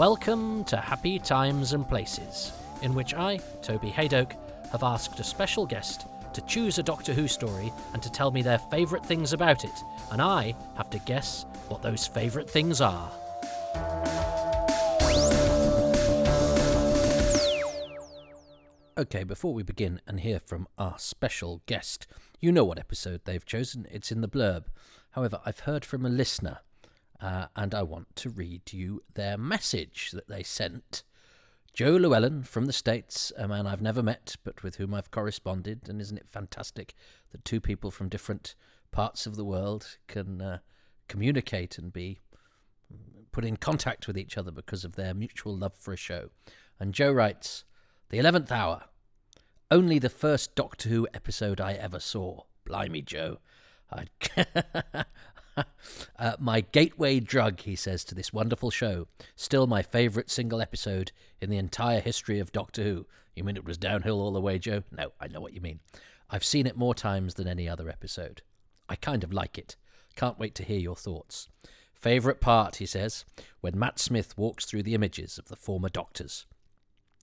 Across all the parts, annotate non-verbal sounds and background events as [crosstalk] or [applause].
Welcome to Happy Times and Places, in which I, Toby Hadoke, have asked a special guest to choose a Doctor Who story and to tell me their favourite things about it, and I have to guess what those favourite things are. Okay, before we begin and hear from our special guest, you know what episode they've chosen. It's in the blurb. However, I've heard from a listener, uh, and I want to read you their message that they sent. Joe Llewellyn from the States, a man I've never met, but with whom I've corresponded, and isn't it fantastic that two people from different parts of the world can uh, communicate and be put in contact with each other because of their mutual love for a show? And Joe writes, The 11th hour. Only the first Doctor Who episode I ever saw. Blimey, Joe. [laughs] [laughs] uh, my gateway drug, he says, to this wonderful show. Still my favourite single episode in the entire history of Doctor Who. You mean it was downhill all the way, Joe? No, I know what you mean. I've seen it more times than any other episode. I kind of like it. Can't wait to hear your thoughts. Favourite part, he says, when Matt Smith walks through the images of the former doctors.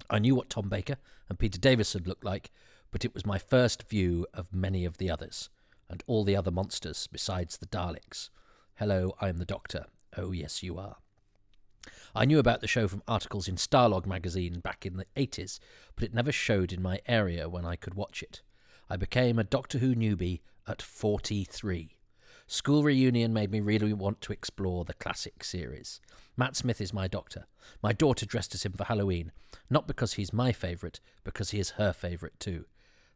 I knew what Tom Baker and Peter Davison looked like, but it was my first view of many of the others, and all the other monsters besides the Daleks. Hello, I am the Doctor. Oh, yes, you are. I knew about the show from articles in Starlog magazine back in the 80s, but it never showed in my area when I could watch it. I became a Doctor Who newbie at 43. School reunion made me really want to explore the classic series. Matt Smith is my doctor. My daughter dressed as him for Halloween, not because he's my favourite, because he is her favourite too.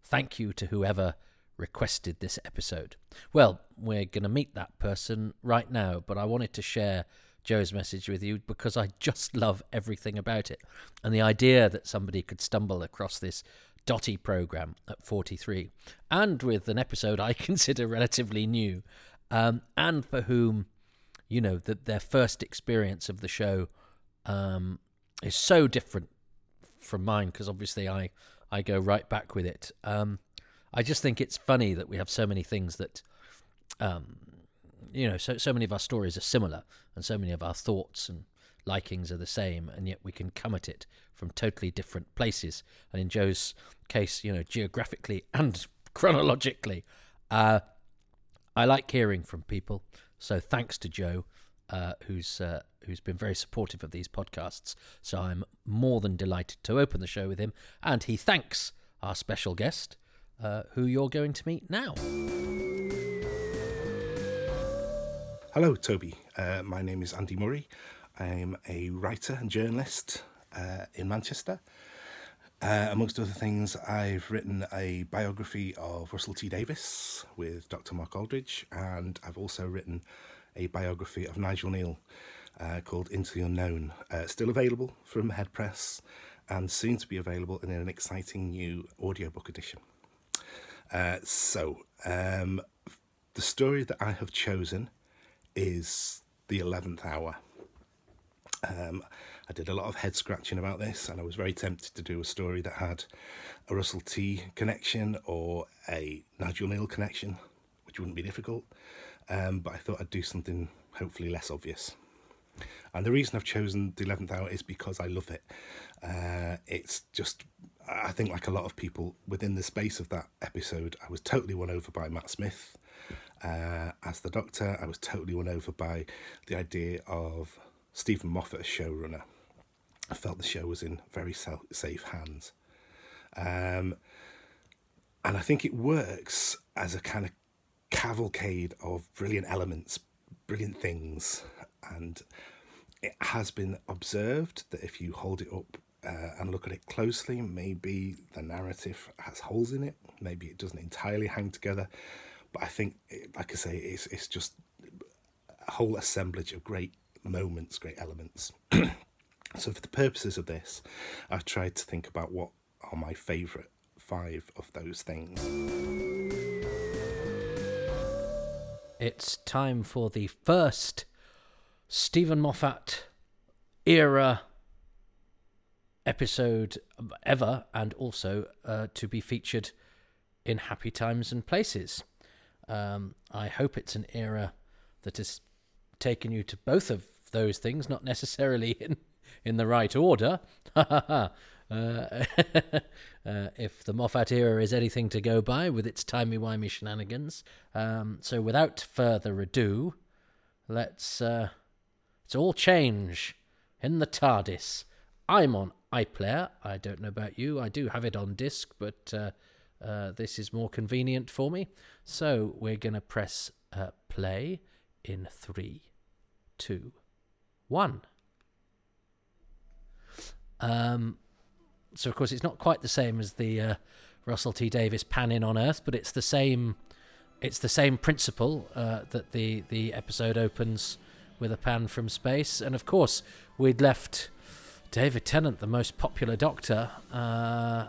Thank you to whoever requested this episode. Well, we're going to meet that person right now, but I wanted to share Joe's message with you because I just [laughs] love everything about it. And the idea that somebody could stumble across this Dotty program at 43 and with an episode I [laughs] consider relatively new um, and for whom, you know, that their first experience of the show um, is so different from mine because obviously I I go right back with it. Um, I just think it's funny that we have so many things that, um, you know, so so many of our stories are similar, and so many of our thoughts and likings are the same, and yet we can come at it from totally different places. And in Joe's case, you know, geographically [laughs] and chronologically. Uh, I like hearing from people, so thanks to Joe, uh, who's uh, who's been very supportive of these podcasts. So I'm more than delighted to open the show with him, and he thanks our special guest, uh, who you're going to meet now. Hello, Toby. Uh, my name is Andy Murray. I'm a writer and journalist uh, in Manchester. Uh, amongst other things, I've written a biography of Russell T Davies with Dr. Mark Aldridge, and I've also written a biography of Nigel Kneale uh, called Into the Unknown. Still available from Head Press and soon to be available in an exciting new audiobook edition. Uh, so, um, the story that I have chosen is The 11th Hour. Um, I did a lot of head scratching about this, and I was very tempted to do a story that had a Russell T connection or a Nigel Kneale connection, which wouldn't be difficult. Um, but I thought I'd do something hopefully less obvious. And the reason I've chosen the 11th hour is because I love it. Uh, it's just, I think, like a lot of people within the space of that episode, I was totally won over by Matt Smith. Uh, as the Doctor, I was totally won over by the idea of Steven Moffat as showrunner. I felt the show was in very safe hands. Um, and I think it works as a kind of cavalcade of brilliant elements, brilliant things. And it has been observed that if you hold it up uh, and look at it closely, maybe the narrative has holes in it, maybe it doesn't entirely hang together. But I think, like I say, it's, it's just a whole assemblage of great moments, great elements. [clears throat] So, for the purposes of this, I've tried to think about what are my favourite five of those things. It's time for the first Steven Moffat era episode ever, and also uh, to be featured in Happy Times and Places. Um, I hope it's an era that has taken you to both of those things, not necessarily [laughs] in in the right order. [laughs] uh, [laughs] uh, if the Moffat era is anything to go by with its timey-wimey shenanigans. Um, so without further ado, let's uh, let's all change in the TARDIS. I'm on iPlayer. I don't know about you. I do have it on disc, but uh, uh, this is more convenient for me. So we're going to press uh, play in three, two, one. Um, so of course it's not quite the same as the uh, Russell T Davies pan in on Earth, but it's the same. It's the same principle uh, that the the episode opens with a pan from space, and of course we'd left David Tennant, the most popular Doctor. Uh,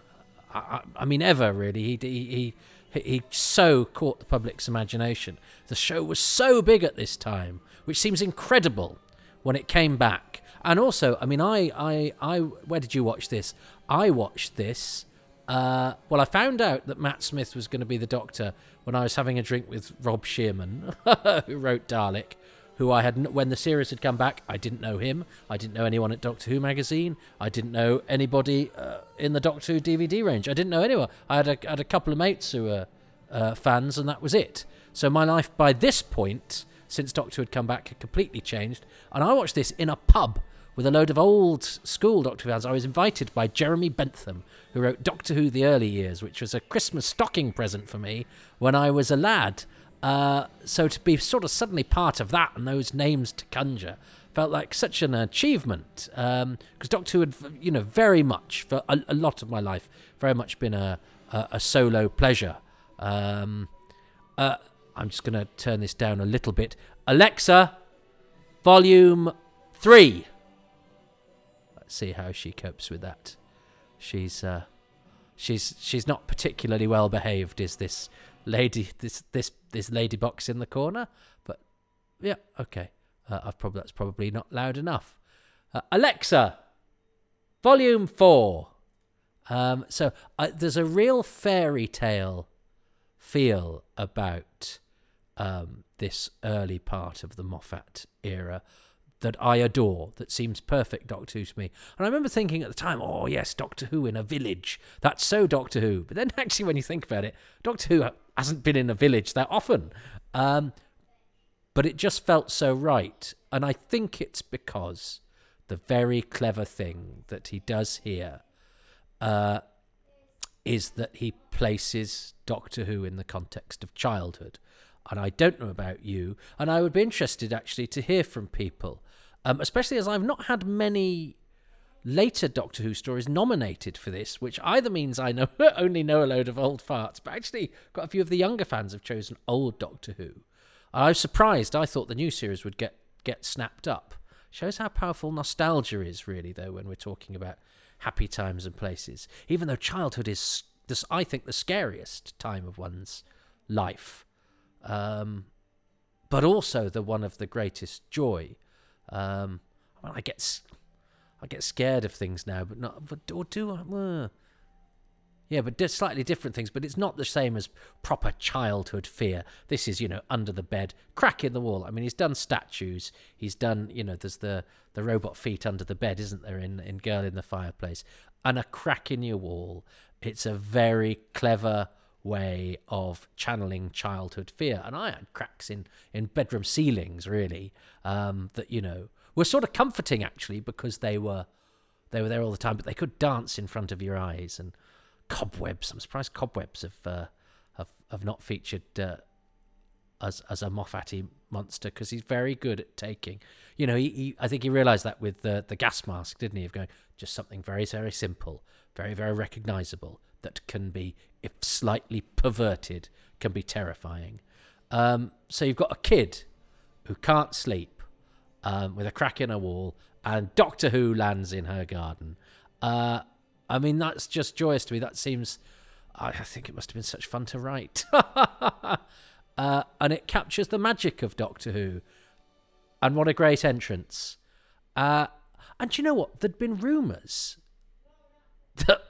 I, I, mean, ever really. He, he he he so caught the public's imagination. The show was so big at this time, which seems incredible when it came back. And also, I mean, I, I, I, where did you watch this? I watched this. Uh, well, I found out that Matt Smith was going to be the Doctor when I was having a drink with Rob Shearman, [laughs] who wrote Dalek, who I had when the series had come back. I didn't know him. I didn't know anyone at Doctor Who magazine. I didn't know anybody uh, in the Doctor Who DVD range. I didn't know anyone. I had a, had a couple of mates who were uh, fans, and that was it. So my life by this point, since Doctor Who had come back, had completely changed. And I watched this in a pub with a load of old school Doctor Who fans. I was invited by Jeremy Bentham, who wrote Doctor Who The Early Years, which was a Christmas stocking present for me when I was a lad. Uh, so to be sort of suddenly part of that and those names to conjure felt like such an achievement because um, Doctor Who had, you know, very much for a, a, lot of my life, very much been a a, a solo pleasure. Um, uh, I'm just going to turn this down a little bit. Alexa, volume three Let's see how she copes with that. She's uh, she's she's not particularly well behaved, is this lady? This this this lady box in the corner. But yeah, okay. Uh, I've probably that's probably not loud enough. Uh, Alexa, volume four. Um, so uh, there's a real fairy tale feel about um, this early part of the Moffat era that I adore, that seems perfect Doctor Who to me. And I remember thinking at the time, oh, yes, Doctor Who in a village. That's so Doctor Who. But then [laughs] actually, when you think about it, Doctor Who hasn't been in a village that often. Um, but it just felt so right. And I think it's because the very clever thing that he does here uh, is that he places Doctor Who in the context of childhood. And I don't know about you, and I would be interested actually to hear from people um, especially as I've not had many later Doctor Who stories nominated for this, which either means I know [laughs] only know a load of old farts, but actually quite a few of the younger fans have chosen old Doctor Who. I was surprised. I thought the new series would get get snapped up. Shows how powerful nostalgia is, really, though, when we're talking about happy times and places. Even though childhood is, this, I think, the scariest time of one's life, um, but also the one of the greatest joy. Um, well, I get I get scared of things now, but not or do I? Uh, yeah, but slightly different things. But it's not the same as proper childhood fear. This is, you know, under the bed, crack in the wall. I mean, he's done statues. He's done, you know, there's the the robot feet under the bed, isn't there? In in Girl in the Fireplace, and a crack in your wall. It's a very clever way of channeling childhood fear. And I had cracks in, in bedroom ceilings, really, um, that, you know, were sort of comforting actually because they were they were there all the time, but they could dance in front of your eyes and cobwebs. I'm surprised cobwebs have uh, have have not featured uh, as as a Moffat monster because he's very good at taking. You know, he, he I think he realised that with the the gas mask, didn't he? Of going just something very very simple, very very recognisable, that can be, if slightly perverted, can be terrifying. Um, so you've got a kid who can't sleep um, with a crack in a wall, and Doctor Who lands in her garden. Uh, I mean, that's just joyous to me. That seems, I think it must have been such fun to write. [laughs] uh, and it captures the magic of Doctor Who. And what a great entrance. Uh, and you know what? There'd been rumours [laughs] that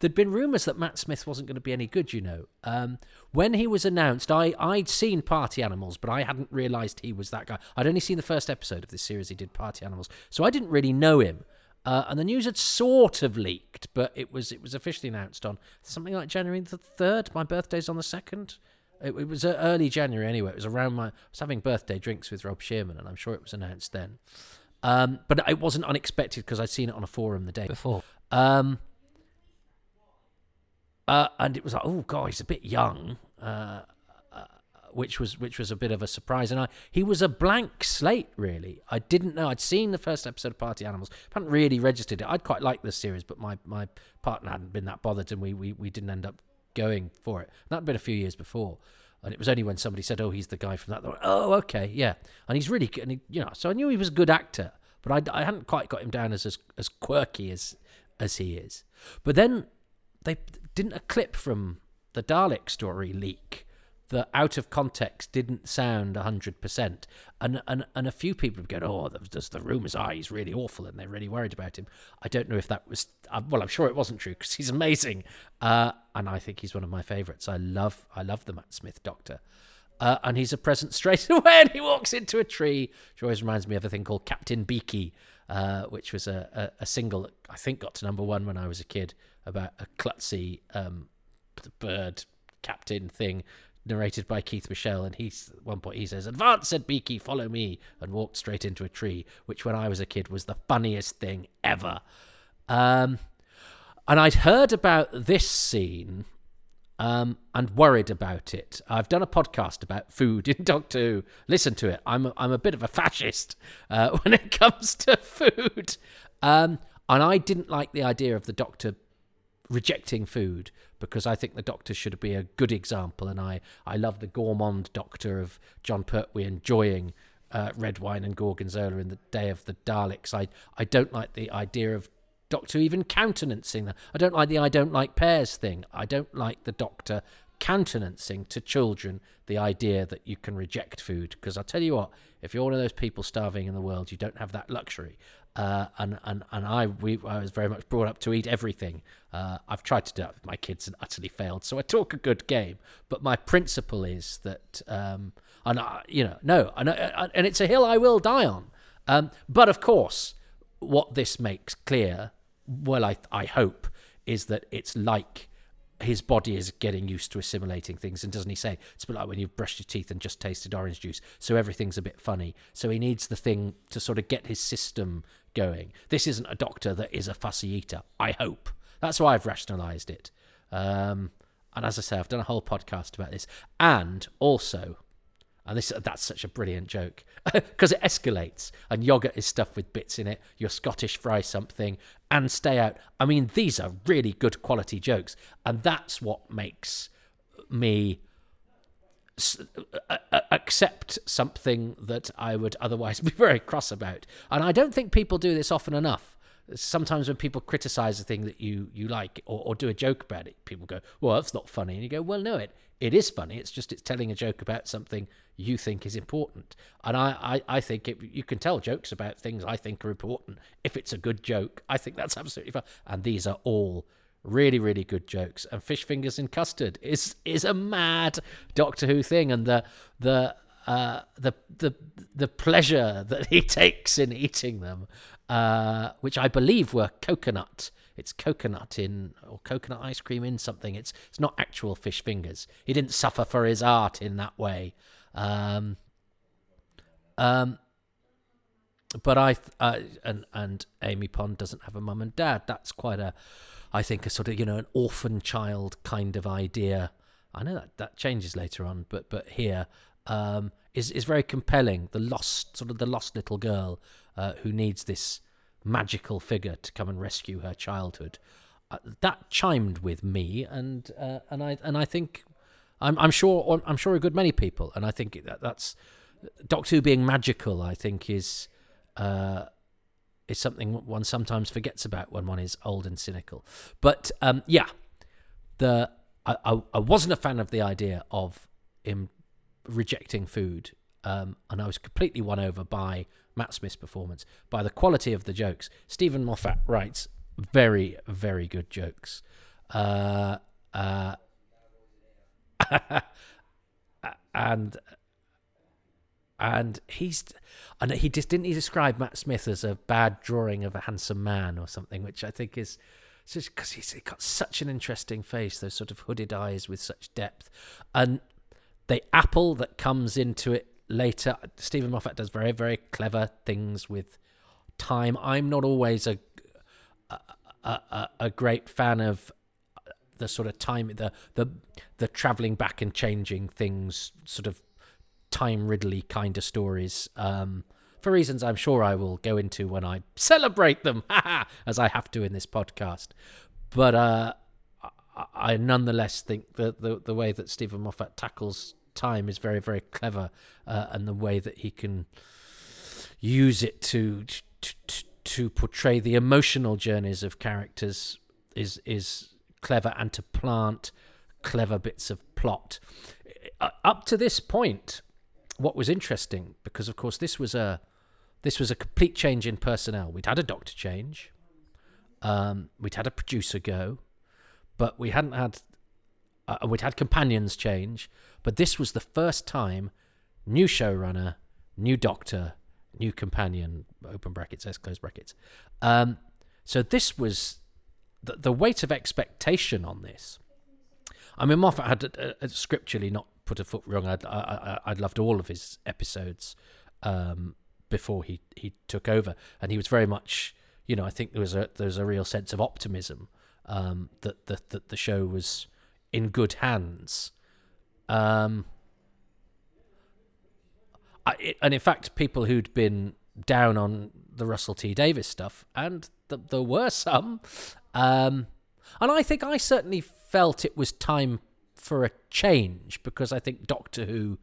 There'd been rumours that Matt Smith wasn't going to be any good, you know. Um, when he was announced, I, I'd seen Party Animals, but I hadn't realised he was that guy. I'd only seen the first episode of this series he did, Party Animals, so I didn't really know him. Uh, and the news had sort of leaked, but it was it was officially announced on something like January the third. My birthday's on the second. It, it was uh, early January anyway. It was around my. I was having birthday drinks with Rob Shearman, and I'm sure it was announced then. Um, but it wasn't unexpected because I'd seen it on a forum the day before. Um, uh, and it was like, oh god, he's a bit young, uh, uh, which was which was a bit of a surprise. And I he was a blank slate, really. I didn't know. I'd seen the first episode of Party Animals, I hadn't really registered it. I'd quite like this series, but my my partner hadn't been that bothered, and we we, we didn't end up going for it. That'd been a few years before. And it was only when somebody said, "Oh, he's the guy from that." Went, oh, okay, yeah. And he's really, and he, you know, so I knew he was a good actor, but I, I hadn't quite got him down as, as as quirky as as he is. But then they didn't a clip from the Dalek story leak that out of context didn't sound 100%. And, and, and a few people have gone, oh, there's the rumours are he's really awful and they're really worried about him. I don't know if that was, uh, well, I'm sure it wasn't true because he's amazing. Uh, and I think he's one of my favourites. I love, I love the Matt Smith Doctor. Uh, and he's a present straight [laughs] away and he walks into a tree, which always reminds me of a thing called Captain Beaky, uh, which was a, a, a, single that I think got to number one when I was a kid about a klutzy um, bird captain thing narrated by Keith Michell, and he's at one point he says, "Advance," said Beaky, "follow me," and walked straight into a tree, which when I was a kid was the funniest thing ever. Um, and I'd heard about this scene um, and worried about it. I've done a podcast about food in [laughs] Doctor Who. Listen to it. I'm a, I'm a bit of a fascist uh, [laughs] when it comes to food, um, and I didn't like the idea of the Doctor rejecting food because I think the Doctor should be a good example, and I I love the gourmand Doctor of Jon Pertwee enjoying uh, red wine and gorgonzola in the Day of the Daleks. I I don't like the idea of Doctor even countenancing that. I don't like the I don't like pears thing. I don't like the Doctor countenancing to children the idea that you can reject food because I'll tell you what, if you're one of those people starving in the world, you don't have that luxury. Uh, and and and I we I was very much brought up to eat everything. Uh, I've tried to do that with my kids and utterly failed. So I talk a good game, but my principle is that um, and I, you know no and and it's a hill I will die on. Um, but of course, what this makes clear, well, I I hope, is that it's like his body is getting used to assimilating things. And doesn't he say it's a bit like when you've brushed your teeth and just tasted orange juice, so everything's a bit funny. So he needs the thing to sort of get his system going. This isn't a doctor that is a fussy eater. I hope that's why I've rationalised it. Um, and as I say, I've done a whole podcast about this, and also and this that's such a brilliant joke [laughs] because it escalates and yogurt is stuffed with bits in it. Your Scottish fry something and stay out. I mean, these are really good quality jokes, and that's what makes me uh, uh, uh, accept something that I would otherwise [laughs] be very cross about. And I don't think people do this often enough sometimes when people criticize a thing that you you like or, or do a joke about it people go well that's not funny. And you go well no it it is funny. It's just it's telling a joke about something you think is important. And i i, I think it, you can tell jokes about things i think are important. If it's a good joke i think that's [laughs] absolutely fine. And these are all really really good jokes. And fish fingers in custard is is a mad doctor who thing. And the the uh, the the the pleasure that [laughs] he takes in eating them uh, which I believe were coconut. It's coconut in or coconut ice cream in something. It's it's not actual fish fingers. He didn't suffer for his art in that way. Um, um, but I uh, and and Amy Pond doesn't have a mum and dad. That's quite a, I think a sort of you know an orphan child kind of idea. I know that that changes later on, but but here um, is is very compelling. The lost sort of the lost little girl uh, who needs this magical figure to come and rescue her childhood. Uh, that chimed with me, and uh, and I and I think I'm I'm sure I'm sure a good many people, and I think that that's Doctor Who being magical. I think is uh, is something one sometimes forgets about when one is old and cynical. But um, yeah, the I, I, I wasn't a fan of the idea of him rejecting food, um, and I was completely won over by Matt Smith's performance, by the quality of the jokes. Steven Moffat writes very, very good jokes. Uh, uh, [laughs] and and he's and he just didn't he describe Matt Smith as a bad drawing of a handsome man or something, which I think is just because he's got such an interesting face, those sort of hooded eyes with such depth, and the apple that comes into it later. Steven Moffat does very very clever things with time. I'm not always a a, a, a great fan of the sort of time the the the traveling back and changing things sort of time riddly kind of stories um, for reasons I'm sure I will go into when I celebrate them [laughs] as I have to in this podcast but uh, I, I nonetheless think that the the way that Steven Moffat tackles time is very very clever uh, and the way that he can use it to, to to portray the emotional journeys of characters is is clever and to plant clever bits of plot. Uh, up to this point, what was interesting because of course this was a this was a complete change in personnel. We'd had a doctor change, um, we'd had a producer go, but we hadn't had uh, we'd had companions change. But this was the first time new showrunner, new doctor, new companion. Open brackets, S close brackets. Um, so this was the, the weight of expectation on this. I mean, Moffat had uh, uh, scripturally not put a foot wrong. I'd, I, I, would loved all of his episodes um, before he, he took over, and he was very much, you know, I think there was a there was a real sense of optimism um, that, that that the show was in good hands. Um, I, and in fact, people who'd been down on the Russell T Davies stuff, and th- there were some, um, and I think I certainly felt it was time for a change because I think Doctor Who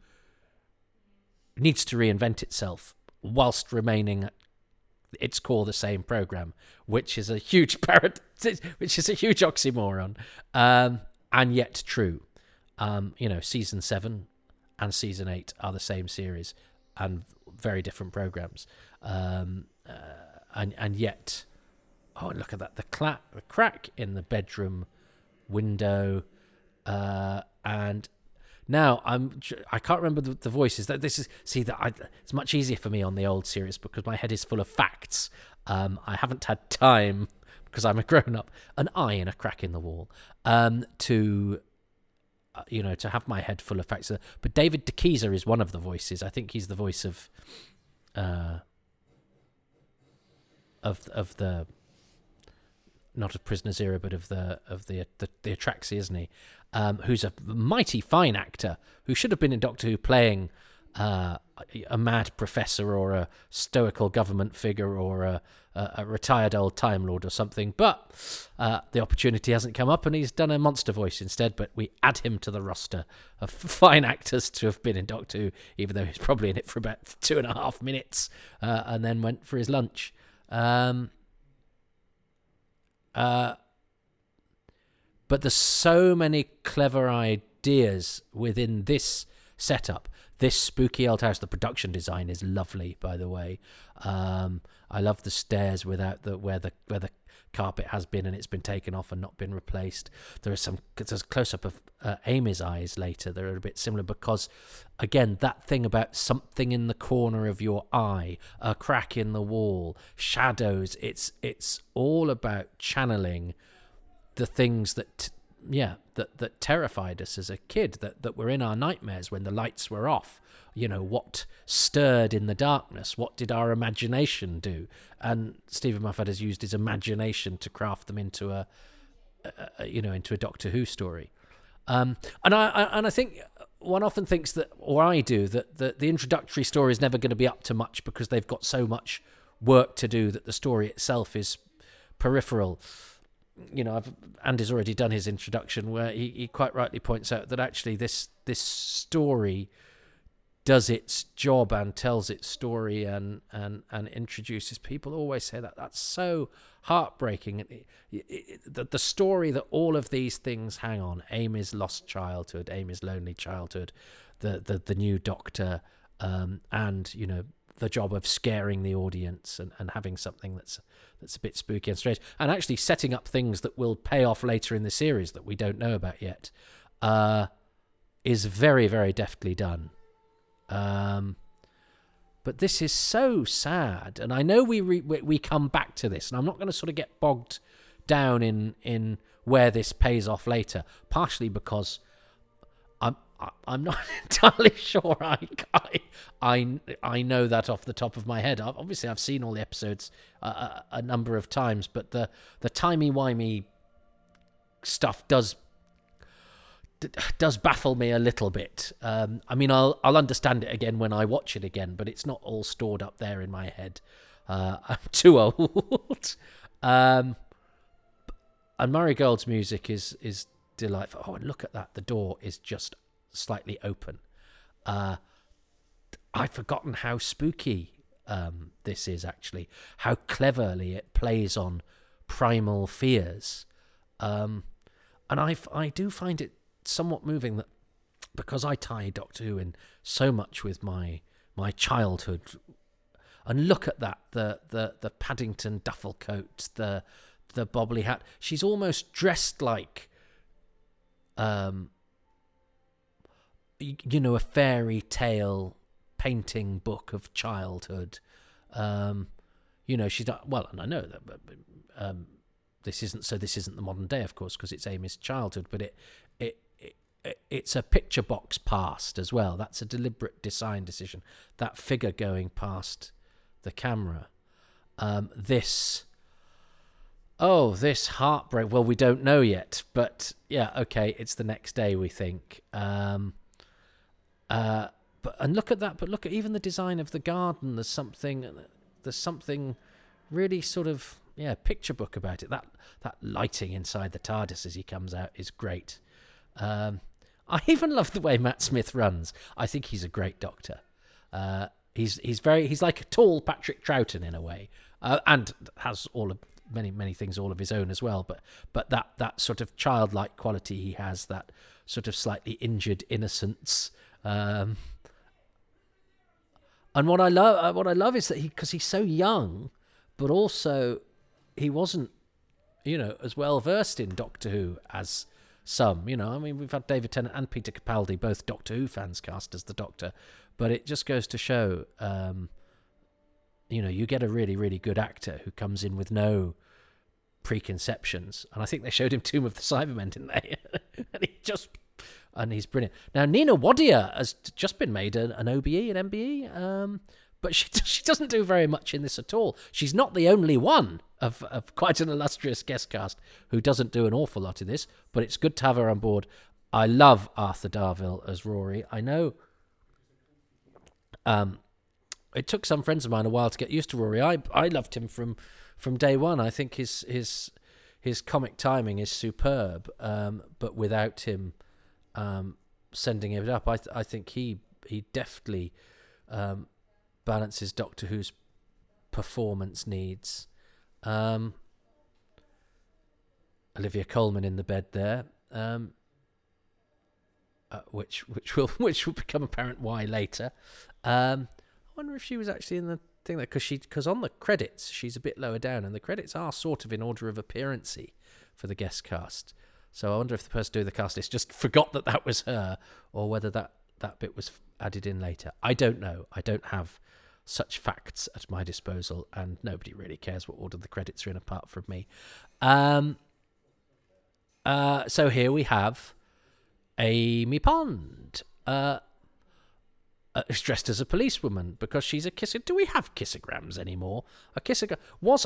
needs to reinvent itself whilst remaining its core the same program, which is a huge [laughs] parad- which is a huge oxymoron, um, and yet true. Um, you know, season seven and season eight are the same series and very different programs, um, uh, and and yet oh look at that the, cla- the crack in the bedroom window uh, and now I'm I can't remember the, the, voices. That this is see that I, it's much easier for me on the old series because my head is full of facts. Um, I haven't had time because I'm a [laughs] grown up an eye and a crack in the wall um, to uh, you know to have my head full of facts but David DeKeyser is one of the voices I think he's the voice of uh, of of the not of Prisoner Zero, but of the of the the, the Atraxi, isn't he? Um, who's a mighty fine actor who should have been in Doctor Who playing uh, a mad professor or a stoical government figure or a, a, a retired old Time Lord or something. But uh, the opportunity hasn't come up, and he's done a monster voice instead. But we add him to the roster of [laughs] fine actors to have been in Doctor Who, even though he's probably in it for about two and a half minutes, uh, and then went for his lunch. Um, uh, but there's so many clever ideas within this setup. This spooky old house. The production design is lovely, by the way. Um, I love the stairs without the where the where the carpet has been and it's been taken off and not been replaced. There is some there's a close up of uh, Amy's eyes later. They're a bit similar because, again, that thing about something in the corner of your eye, a crack in the wall, shadows. It's it's all about channeling the things that yeah that that terrified us as a kid that that were in our nightmares when the lights were off. You know what stirred in the darkness? What did our imagination do? And Steven Moffat has used his imagination to craft them into a, a you know into a Doctor Who story. Um, and I, I, and I think one often thinks that or I do that the, the introductory story is never going to be up to much because they've got so much work to do that the story itself is peripheral you know, I've, Andy's already done his introduction where he, he quite rightly points out that actually this this story does its job and tells its story and and and introduces people. Always say that. That's so heartbreaking. It, it, it, the, the story that all of these things hang on amy's lost childhood amy's lonely childhood the the, the new doctor um, and you know the job of scaring the audience and, and having something that's that's a bit spooky and strange, and actually setting up things that will pay off later in the series that we don't know about yet, uh, is very very deftly done. Um, but this is so sad, and I know we re- we come back to this, and I'm not going to sort of get bogged down in in where this pays off later, partially because I'm not [laughs] entirely sure I, I I know that off the top of my head. Obviously, I've seen all the episodes a, a number of times, but the the timey wimey stuff does does baffle me a little bit. Um, I mean, I'll I'll understand it again when I watch it again, but it's not all stored up there in my head. Uh, [laughs] I'm too old. um, and Murray Gold's music is is delightful. Oh, and look at that! The door is just slightly open. Uh, I'd forgotten how spooky um, this is actually, how cleverly it plays on primal fears. Um, and I, I do find it somewhat moving that because I tie Doctor Who in so much with my my childhood, and look at that the the the Paddington duffel coat, the the bobbly hat. She's almost dressed like um you know a fairy tale painting book of childhood. Um you know she's not well and i know that but, um this isn't so this isn't the modern day of course because it's amy's childhood but it, it it it's a picture box past as well. That's a deliberate design decision. That figure going past the camera. Um this oh this heartbreak well we don't know yet but yeah okay it's the next day we think. Um uh, but and look at that. But look at even the design of the garden. There's something. There's something really sort of yeah picture book about it. That that lighting inside the TARDIS as he comes out is great. Um, [laughs] I even love the way Matt Smith runs. I think he's a great doctor. Uh, he's he's very he's like a tall Patrick Troughton in a way, uh, and has all of many many things all of his own as well. But but that that sort of childlike quality he has, that sort of slightly injured innocence, um, and what I love, uh, what I love is that he, because he's so young, but also he wasn't, you know, as well versed in Doctor Who as some. You know, I mean, we've had David Tennant and Peter Capaldi, both Doctor Who fans, cast as the Doctor, but it just goes to show, um, you know, you get a really, really good actor who comes in with no preconceptions, and I think they showed him [laughs] Tomb of the Cybermen, didn't they? [laughs] and he just and he's brilliant. Now Nina Wadia has just been made an, an OBE, an MBE, um, but she [laughs] she doesn't do very much in this at all. She's not the only one of, of quite an illustrious guest cast who doesn't do an awful lot of this, but it's good to have her on board. I love Arthur Darvill as Rory. I know. Um, it took some friends of mine a while to get used to Rory. I I loved him from from day one. I think his his his comic timing is superb, um, but without him um, sending it up. I th- I think he he deftly um, balances Doctor Who's performance needs. Um, Olivia Colman in the bed there, um, uh, which which will [laughs] which will become apparent why later. Um, I wonder if she was actually in the thing that because she because on the credits she's a bit lower down, and the credits are sort of in order of appearancy for the guest cast. So I wonder if the person doing the cast list just forgot that that was her, or whether that that bit was added in later. I don't know. I don't have such facts at my disposal, and nobody really cares what order the credits are in apart from me. Um, uh, so here we have Amy Pond, uh, uh, dressed as a policewoman because she's a kisser. Do we have kissograms anymore? A kissogram was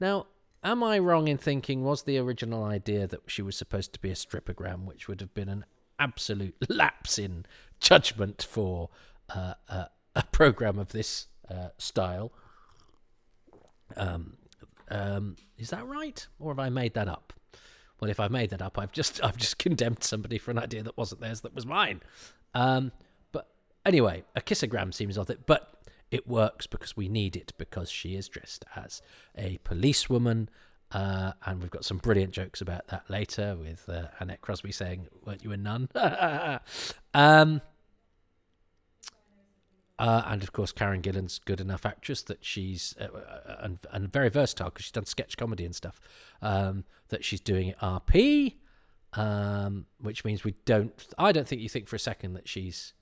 now am I wrong in thinking was the original idea that she was supposed to be a stripogram, which would have been an absolute [laughs] lapse in judgment for uh, uh, a program of this uh, style? Um, um, is that right, or have I made that up? Well, if I've made that up, I've just [laughs] I've just condemned somebody for an idea that wasn't theirs, that was mine. Um, but anyway, a kissogram seems odd, it, but it works because we need it because she is dressed as a policewoman. Uh, and we've got some brilliant jokes about that later with uh, Annette Crosbie saying, Weren't you a nun? [laughs] um, Uh, and of course, Karen Gillan's good enough actress that she's uh, uh, and and very versatile because she's done sketch comedy and stuff. Um, that she's doing it RP, um, which means we don't. I don't think you think for a second that she's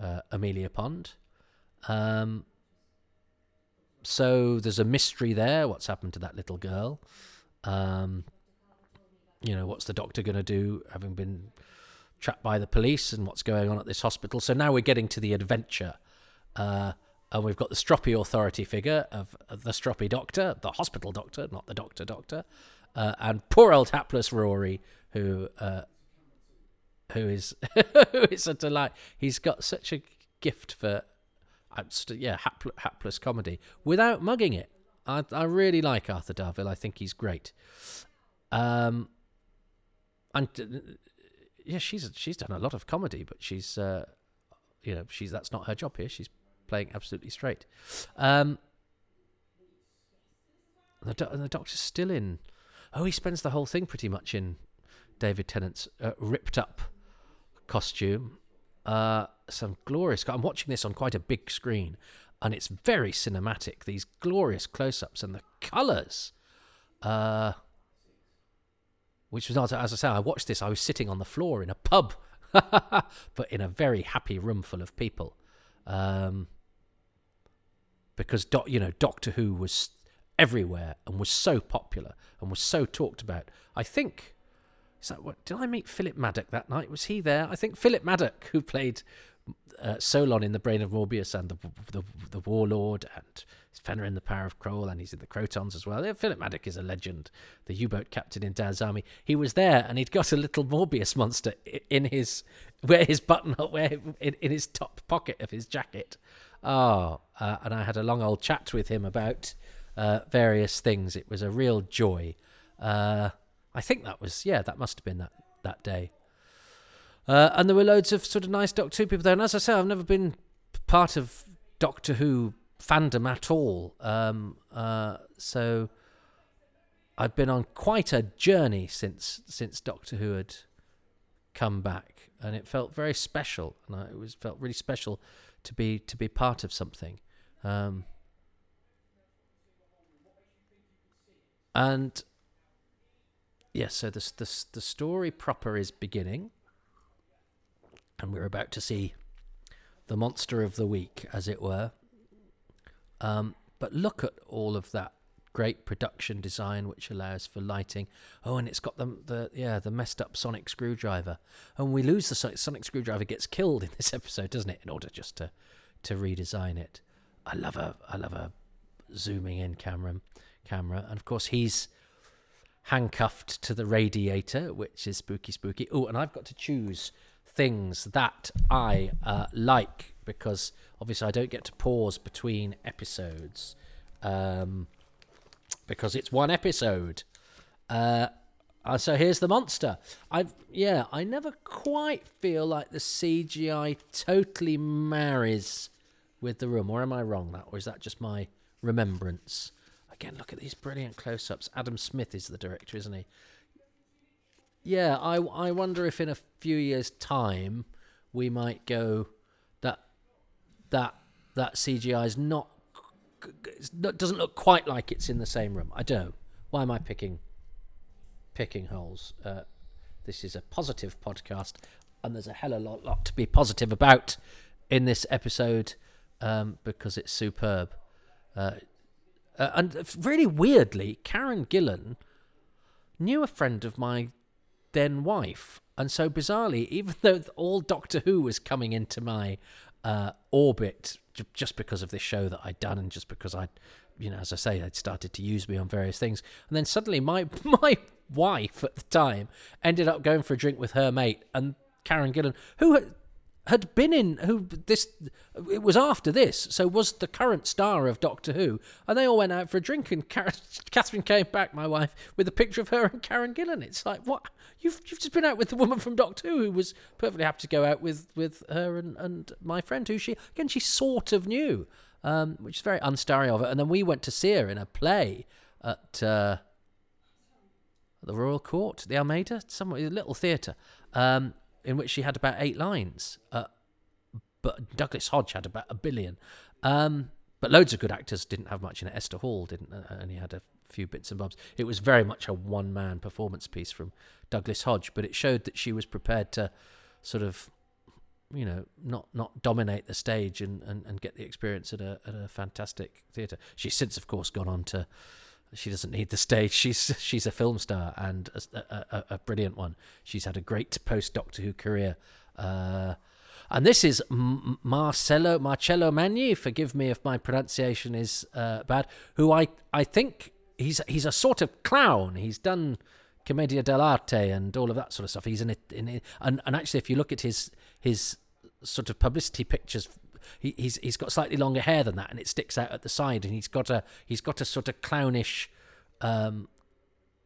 uh, Amelia Pond. Um, so there's a mystery there. What's happened to that little girl? Um, you know, what's the doctor going to do, having been trapped by the police, and what's going on at this hospital? So now we're getting to the adventure. Uh, and we've got the stroppy authority figure of, the stroppy doctor, the hospital doctor, not the doctor doctor, uh, and poor old hapless Rory, who uh, who is [laughs] who is a delight. He's got such a gift for yeah hapl- hapless comedy without mugging it. I I really like Arthur Darvill. I think he's great. Um, and uh, yeah, she's she's done a lot of comedy, but she's uh, you know she's that's not her job here. She's playing absolutely straight. Um, the, do- the doctor's still in. Oh, he spends the whole thing pretty much in David Tennant's uh, ripped up costume. Uh, some glorious. I'm watching this on quite a big screen, and it's very cinematic. These glorious close-ups and the colours. Uh, which was not, as I say, I watched this. I was sitting on the floor in a pub, [laughs] but in a very happy room full of people. Um, because do, you know Doctor Who was everywhere and was so popular and was so talked about. I think that what did I meet Philip Madoc that night? Was he there? I think Philip Madoc, who played uh, Solon in the Brain of Morbius and the the, the Warlord and Fenner in the Power of Kroll and he's in the Krotons as well. Yeah, Philip Madoc is a legend, the U-boat captain in Dad's army. He was there and he'd got a little Morbius monster in his where his button where in, in his top pocket of his jacket. Oh, uh, and I had a long old chat with him about uh, various things. It was a real joy. Uh, I think that was yeah, that must have been that that day. Uh, and there were loads of sort of nice Doctor Who people there. And as I say, I've never been part of Doctor Who fandom at all. Um, uh, so I've been on quite a journey since since Doctor Who had come back, and it felt very special. And I, it was felt really special to be to be part of something. Um, and yes, so the, the the story proper is beginning, and we're about to see the monster of the week, as it were. Um, but look at all of that great production design which allows for lighting. Oh, and it's got the the yeah the messed up sonic screwdriver. And we lose the sonic, sonic screwdriver gets killed in this [laughs] episode, doesn't it? In order just to to redesign it. I love a I love a zooming in camera camera, and of course he's handcuffed to the radiator, which is spooky spooky. Oh, and I've got to choose things that I uh, like because obviously I don't get to pause between episodes. Um, because it's one episode. Uh, uh, so here's the monster. I yeah, I never quite feel like the CGI totally marries with the room, or am I wrong? That or is that just my remembrance? Again, look at these brilliant close-ups. Adam Smith is the director, isn't he? Yeah, I I wonder if in a few years' time we might go that that that CGI is not doesn't look quite like it's in the same room. I don't. Why am I picking picking holes? Uh, this is a positive podcast, and there's a hell of a lot, lot to be positive about in this episode um, because it's superb. Uh, uh, and really weirdly, Karen Gillan knew a friend of my then wife, and so bizarrely, even though all Doctor Who was coming into my uh, orbit j- just because of this show that I'd done and just because I, you know, as I say, they'd started to use me on various things. And then suddenly my [laughs] my wife at the time ended up going for a drink with her mate and Karen Gillan, who had, had been in who this it was after this so was the current star of doctor who. And they all went out for a drink and [laughs] catherine came back my wife with a picture of her and karen gillan. It's like what? You've, you've just been out with the woman from doctor who who was perfectly happy to go out with with her and, and my friend who she again she sort of knew um, which is very unstarry of it and then we went to see her in a play at uh, the royal court the almeida somewhere a little theatre. Um, in which she had about eight lines. Uh, but Douglas Hodge had about a billion. Um, but loads of good actors didn't have much in it. Esther Hall didn't, uh, only had a few bits and bobs. It was very much a one man performance piece from Douglas Hodge, but it showed that she was prepared to sort of, you know, not not dominate the stage and, and, and get the experience at a at a fantastic theatre. She's since, of course, gone on to. She doesn't need the stage. She's she's a film star and a, a, a brilliant one. She's had a great post Doctor Who career. Uh, and this is Marcello Marcello Magni. Forgive me if my pronunciation is uh, bad. Who I I think he's he's a sort of clown. He's done Commedia dell'arte and all of that sort of stuff. He's in it, in it, and and actually, if you look at his his sort of publicity pictures, he, he's he's got slightly longer hair than that, and it sticks out at the side, and he's got a he's got a sort of clownish, um,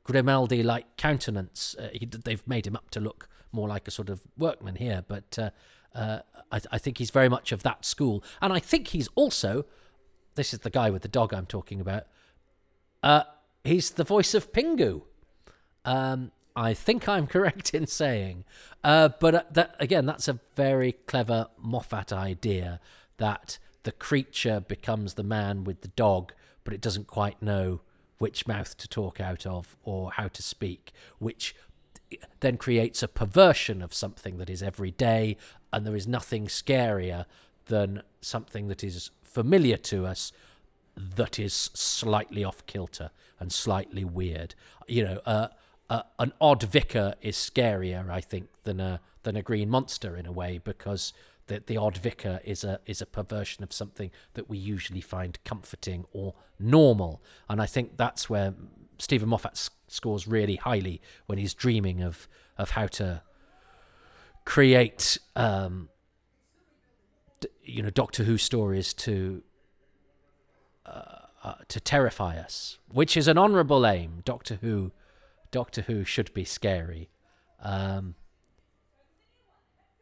Grimaldi like countenance. Uh, he, they've made him up to look more like a sort of workman here, but uh, uh, I, I think he's very much of that school, and I think he's also. This is the guy with the dog I'm talking about. Uh, he's the voice of Pingu. Um, I think I'm [laughs] correct in saying, uh, but uh, that again, that's a very clever Moffat idea that the creature becomes the man with the dog, but it doesn't quite know which mouth to talk out of or how to speak, which then creates a perversion of something that is everyday, and there is nothing scarier than something that is familiar to us that is slightly off kilter and slightly weird. You know, uh, uh, an odd vicar is scarier, I think, than a than a green monster in a way because the the odd vicar is a is a perversion of something that we usually find comforting or normal, and I think that's where Steven Moffat scores really highly when he's dreaming of of how to create um, you know Doctor Who stories to uh, to terrify us, which is an honourable aim. Doctor Who, Doctor Who should be scary. Um,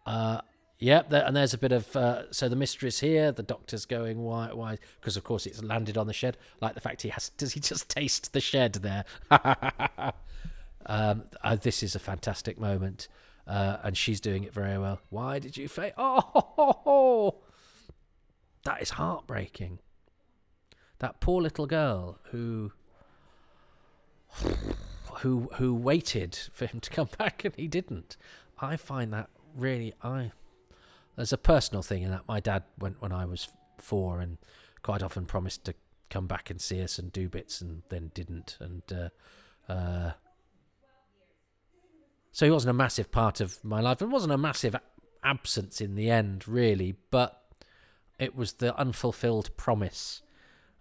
uh, Yep, and there's a bit of uh, so the mystery's here. The doctor's going why why because of course it's landed on the shed. Like the fact he has does he just taste the shed there? [laughs] um, uh, this is a fantastic moment, uh, and she's doing it very well. Why did you fail? Oh, that is heartbreaking that poor little girl who who who waited for him to come [laughs] back and he didn't. I find that really I there's a personal thing in that. My dad went when I was four and quite often promised to come back and see us and do bits and then didn't and uh, uh, so he wasn't a massive part of my life It wasn't a massive absence in the end really but it was the unfulfilled promise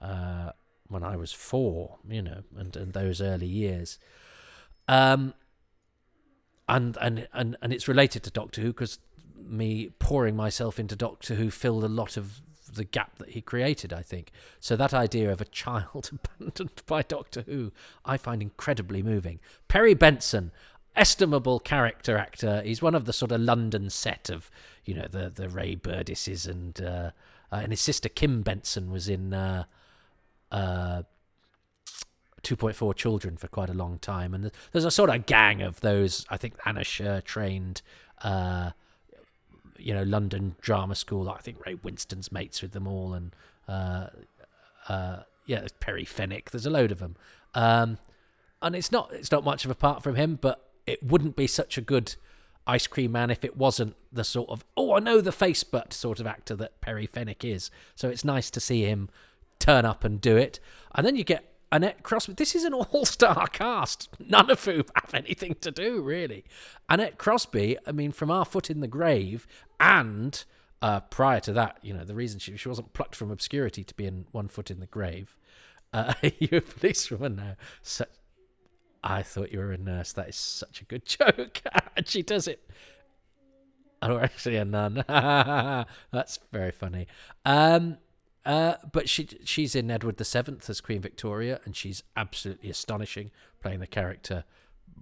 uh, when I was four, you know, and, and those early years. Um, and and and and it's related to Doctor Who because me pouring myself into Doctor Who filled a lot of the gap that he created. I think so. That idea of a child [laughs] abandoned by Doctor Who, I find incredibly moving. Perry Benson, estimable character actor. He's one of the sort of London set of you know the the Ray Burdises and uh, uh, and his sister Kim Benson was in. Uh, uh, 2.4 children for quite a long time. And there's a sort of gang of those, I think Anna Scher trained, uh, you know, London drama school. I think Ray Winstone's mates with them all. And uh, uh, yeah, Perry Fenwick. There's a load of them. Um, and it's not it's not much of a part from him, but it wouldn't be such a good ice cream man if it wasn't the sort of oh I know the face but sort of actor that Perry Fenwick is. So it's nice to see him turn up and do it. And then you get Annette Crosbie. This is an [laughs] all star cast, none of whom have anything to do, really. Annette Crosbie, I mean, from One Foot in the Grave, and uh, prior to that, you know, the reason she, she wasn't plucked from obscurity to be in One Foot in the Grave. Uh, [laughs] you're a policewoman now. So, I thought you were a nurse. That is such a good [laughs] joke. and she does it. Oh, actually, a nun. That's very funny. Um, uh, but she she's in Edward the Seventh as Queen Victoria, and she's absolutely astonishing, playing the character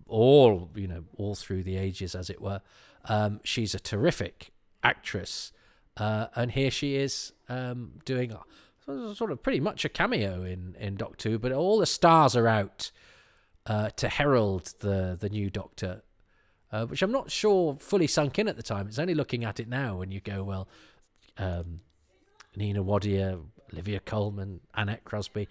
all you know all through the ages, as it were. Um, she's a terrific actress, uh, and here she is um, doing a, sort of pretty much a cameo in in Doctor Who. But all the stars are out uh, to herald the the new Doctor, uh, which I'm not sure fully sunk in at the time. It's only looking at it now when you go, well, um, Nina Wadia, Olivia Colman, Annette Crosbie.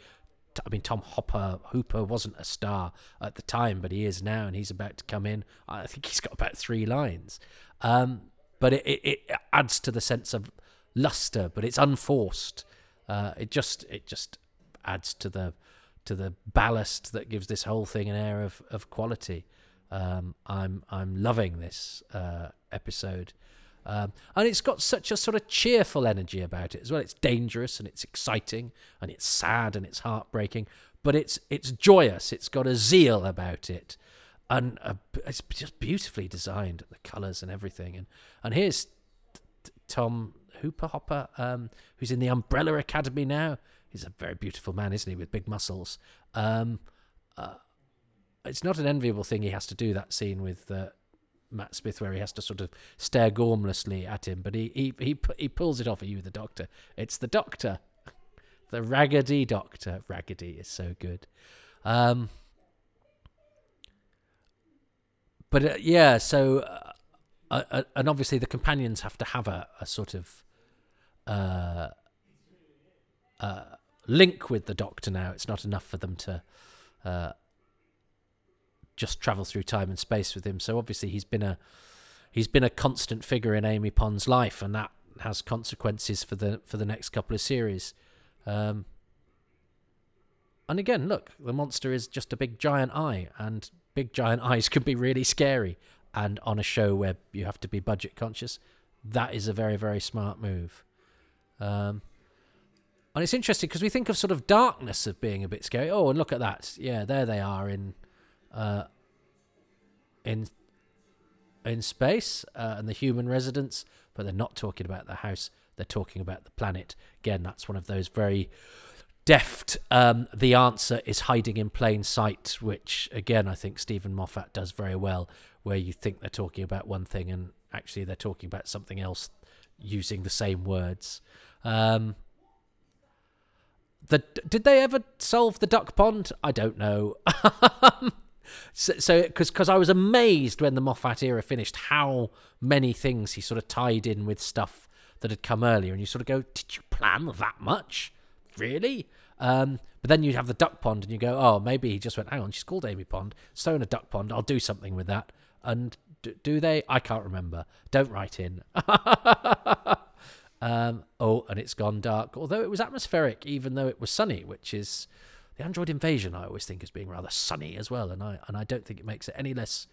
I mean, Tom Hopper Hooper wasn't a star at the time, but he is now, and he's about to come in. I think he's got about three lines, um, but it, it, it, adds to the sense of luster, but it's unforced. Uh, it just it just adds to the to the ballast that gives this whole thing an air of of quality. Um, I'm I'm loving this uh, episode. Um, and it's got such a sort of cheerful energy about it as well. It's dangerous and it's exciting and it's sad and it's heartbreaking, but it's it's joyous. It's got a zeal about it, and a, it's just beautifully designed. The colours and everything. And and here's Tom Hooper Hopper, um, who's in the Umbrella Academy now. He's a very beautiful man, isn't he, with big muscles. Um, uh, it's not an enviable thing he has to do that scene with uh, Matt Smith where he has to sort of stare gormlessly at him, but he he he he pulls it off. Are you the Doctor? It's the Doctor, [laughs] the Raggedy Doctor. Raggedy is so good. Um, but uh, yeah, so uh, uh, uh, and obviously the companions have to have a, a sort of uh, uh, link with the Doctor now. It's not enough for them to just travel through time and space with him. So obviously he's been a he's been a constant figure in Amy Pond's life, and that has consequences for the for the next couple of series. Um, and again, look, the monster is just a big giant eye, and big giant eyes can be really scary. And on a show where you have to be budget conscious, that is a very very smart move. Um, and it's interesting because we think of sort of darkness of being a bit scary. Oh, and look at that! Yeah, there they are in uh, in in space uh, and the human residents, but they're not talking about the house. They're talking about the planet. Again, that's one of those very deft. Um, the answer is hiding in plain sight, which again I think Steven Moffat does very well. Where you think they're talking about one thing and actually they're talking about something else using the same words. Um, the, did they ever solve the duck pond? I don't know. [laughs] so because because I was amazed when the Moffat era finished how many things he sort of tied in with stuff that had come earlier, and you sort of go, did you plan that much, really? Um, but then you have the duck pond, and you go, oh, maybe he just went, hang on, she's called Amy Pond, so in a duck pond, I'll do something with that. And d- do they? I can't remember. Don't write in. [laughs] um, oh, and it's gone dark. Although it was atmospheric, even though it was sunny, which is the Android Invasion I always think as being rather sunny as well, and I and I don't think it makes it any less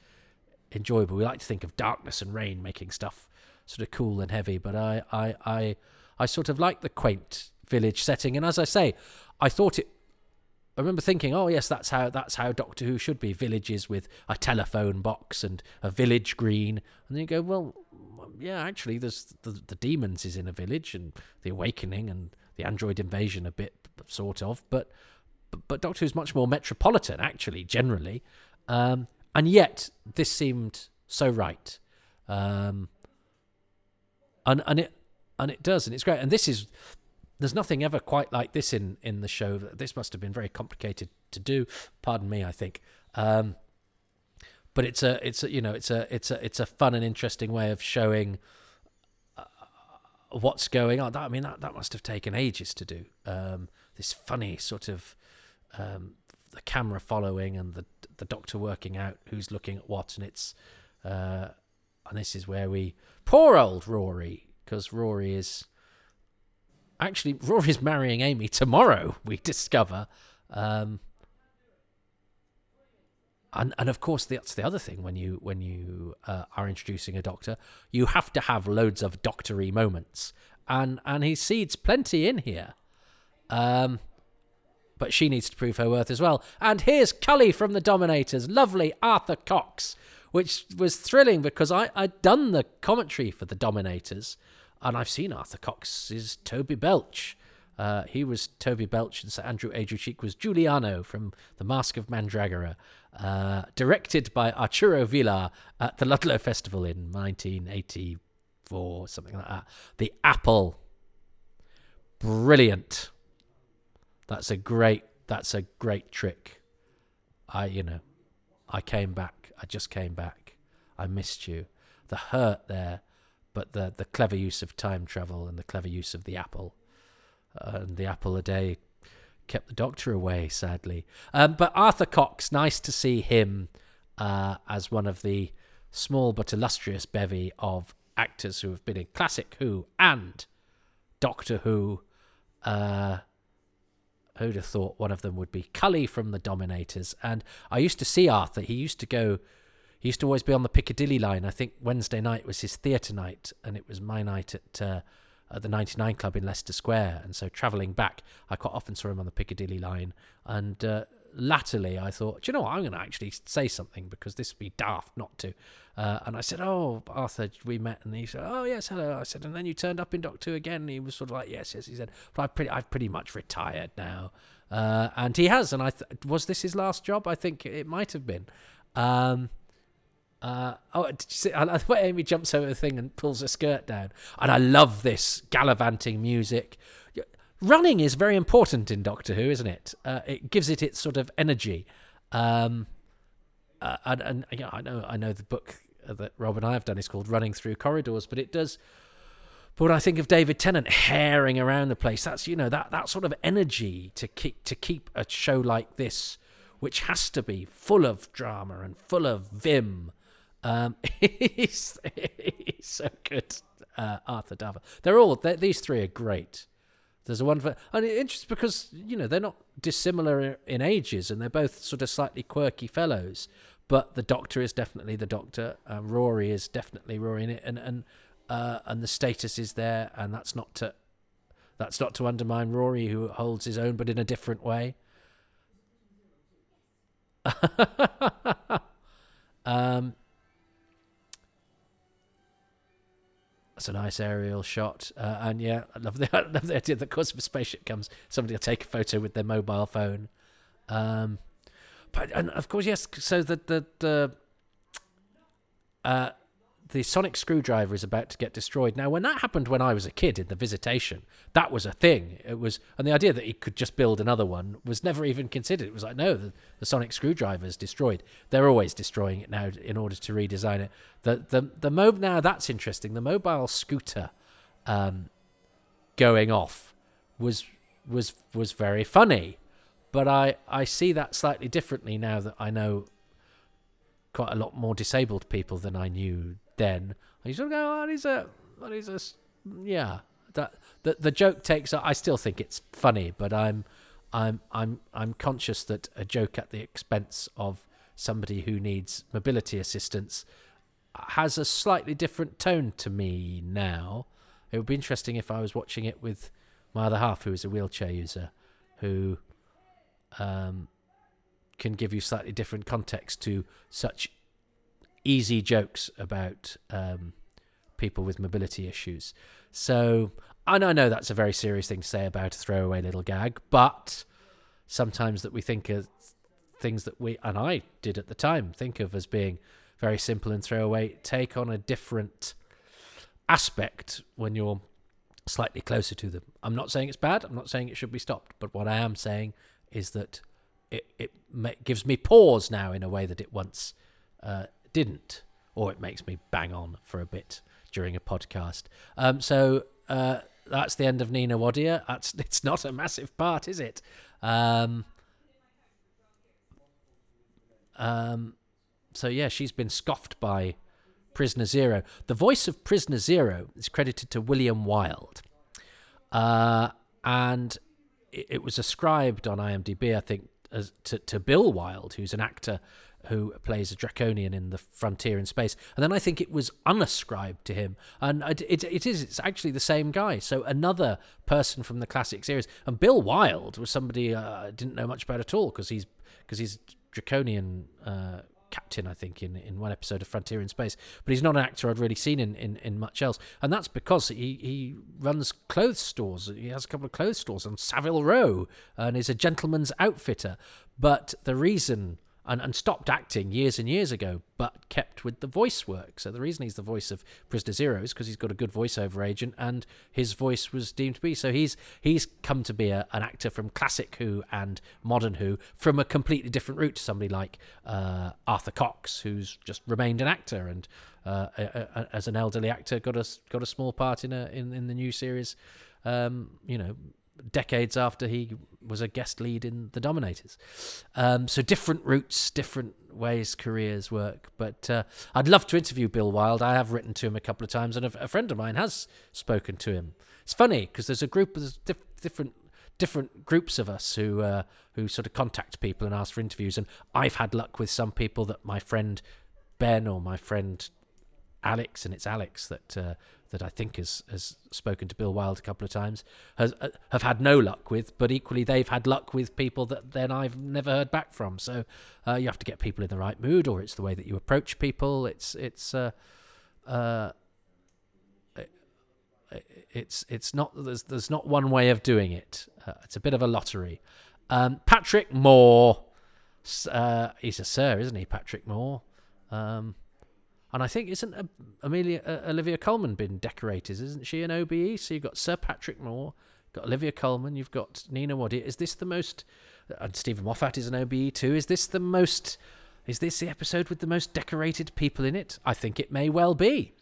enjoyable. We like to think of darkness and rain making stuff sort of cool and heavy, but I I I, I sort of like the quaint village setting, and as I say, I thought it. I remember thinking, oh yes, that's how that's how Doctor Who should be: villages with a telephone box and a village green. And then you go, well, yeah, actually, there's the, the demons is in a village, and the awakening and the android invasion a bit sort of, but but, but Doctor Who's much more metropolitan, actually, generally. Um, and yet, this seemed so right. Um, and and it and it does, and it's great. And this is there's nothing ever quite like this in in the show. This must have been very complicated to do. Pardon me, I think. Um, but it's a it's a, you know it's a it's a it's a fun and interesting way of showing uh, what's going on. That, I mean that that must have taken ages to do. Um, this funny sort of um, the camera following and the the doctor working out who's looking at what, and it's uh, and this is where we poor old Rory because Rory is actually Rory's marrying Amy tomorrow. We discover. Um, and and of course that's the other thing when you when you uh, are introducing a doctor you have to have loads of doctory moments and and he seeds plenty in here um but she needs to prove her worth as well. And here's Cully from the Dominators, lovely Arthur Cox, which was thrilling because I, I'd done the commentary for the Dominators and I've seen Arthur Cox's Toby Belch. Uh, he was Toby Belch, and Sir Andrew Aguecheek was Giuliano from The Masque of Mandragora, uh, directed by Arturo Villar at the Ludlow Festival in 1984, something like that. The Apple. Brilliant. That's a great that's a great trick. I you know, I came back. I just came back. I missed you. The hurt there, but the the clever use of time travel and the clever use of the apple, uh, and the apple a day kept the doctor away, sadly. Um, but Arthur Cox, nice to see him uh, as one of the small but illustrious bevy of actors who have been in classic Who and Doctor Who. Uh, who'd have thought one of them would be Cully from The Dominators? And I used to see Arthur. He used to go. He used to always be on the Piccadilly line. I think Wednesday night was his theatre night, and it was my night at uh, at the 99 Club in Leicester Square. And so travelling back, I quite often saw him on the Piccadilly line. And uh, latterly, I thought, Do you know what? I'm going to actually say something because this would be daft not to. Uh, and I said, Oh, Arthur, we met. And he said, Oh, yes, hello. I said, And then you turned up in Doctor again. And he was sort of like, Yes, yes. He said, But I've pretty, I've pretty much retired now. Uh, and he has. And I th- was this his last job? I think it might have been. Um, uh, oh, did you see? I love the way Amy jumps over the thing and pulls her skirt down. And I love this gallivanting music. Running is very important in Doctor Who, isn't it? Uh, it gives it its sort of energy. Um, uh, and, and I know, I know the book that Rob and I have done is called Running Through Corridors, but it does. But when I think of David Tennant haring around the place, that's you know that that sort of energy to keep to keep a show like this, which has to be full of drama and full of vim um, [laughs] he's, so good, uh, Arthur Darvill. They're all they're, these three are great. There's a one for and it's interesting because you know they're not dissimilar in ages, and they're both sort of slightly quirky fellows. But the Doctor is definitely the Doctor. Uh, Rory is definitely Rory in it, and and uh, and the status is there, and that's not to that's not to undermine Rory, who holds his own, but in a different way. [laughs] um, That's a nice aerial shot, uh, and yeah, I love the [laughs] I love the idea that, of if a spaceship comes, somebody will take a photo with their mobile phone. Um, but and of course, yes. So that the the uh, the sonic screwdriver is about to get destroyed. Now, when that happened when I was a kid in the Visitation, that was a thing. It was, and the idea that he could just build another one was never even considered. It was like, no, the, the sonic screwdriver is destroyed. They're always destroying it now in order to redesign it. The the the mo now that's interesting. The mobile scooter um, going off was was was very funny, but I I see that slightly differently now that I know quite a lot more disabled people than I knew then. you sort of go, oh, he's a, oh, he's a, yeah. That the the joke takes. I still think it's funny, but I'm, I'm, I'm, I'm conscious that a joke at the expense of somebody who needs mobility assistance has a slightly different tone to me now. It would be interesting if I was watching it with my other half, who is a wheelchair user, who um, can give you slightly different context to such easy jokes about um, people with mobility issues. So, and I know that's a very serious thing to say about a throwaway little gag, but sometimes that we think of things that we, and I did at the time, think of as being very simple and throwaway, take on a different aspect when you're slightly closer to them. I'm not saying it's bad, I'm not saying it should be stopped, but what I am saying is that it, it gives me pause now in a way that it once uh, didn't, or it makes me bang on for a bit during a podcast. Um, so uh, that's the end of Nina Wadia. That's [laughs] it's not a massive part, is it? Um, um, so yeah, she's been scoffed by Prisoner Zero. The voice of Prisoner Zero is credited to William Wilde, uh, and it, it was ascribed on IMDb, I think, as, to, to Bill Wilde, who's an actor who plays a draconian in the frontier in space and then i think it was unascribed to him and it, it is it's actually the same guy so another person from the classic series and bill wilde was somebody uh, i didn't know much about at all because he's because he's draconian uh, captain, I think, in, in one episode of Frontier in Space. But he's not an actor I'd really seen in, in, in much else. And that's because he, he runs clothes stores. He has a couple of clothes stores on Savile Row and is a gentleman's outfitter. But the reason and, and stopped acting years and years ago, but kept with the voice work. So the reason he's the voice of Prisoner Zero is because he's got a good voiceover agent, and his voice was deemed to be. So he's he's come to be a, an actor from classic Who and modern Who from a completely different route to somebody like uh, Arthur Cox, who's just remained an actor and uh, a, a, as an elderly actor got a got a small part in a in, in the new series. Um, you know, decades after he was a guest lead in The Dominators. Um, so different routes, different ways careers work. But uh, I'd love to interview Bill Wilde. I have written to him a couple of times, and a, a friend of mine has spoken to him. It's funny because there's a group of diff- different different groups of us who uh, who sort of contact people and ask for interviews, and I've had luck with some people that my friend Ben or my friend Alex, and it's Alex that uh, that I think has has spoken to Bill Wilde a couple of times, has uh, have had no luck with, but equally they've had luck with people that then I've never heard back from. So uh, you have to get people in the right mood, or it's the way that you approach people. It's it's uh, uh, it's it's not there's there's not one way of doing it. Uh, it's a bit of a lottery. Um, Patrick Moore, uh, he's a sir, isn't he? Patrick Moore. Um, and I think isn't Amelia uh, Olivia Colman been decorated? Isn't she an OBE? So you've got Sir Patrick Moore, got Olivia Colman, you've got Nina Wadia. Is this the most? And Steven Moffat is an OBE too. Is this the most? Is this the episode with the most decorated people in it? I think it may well be.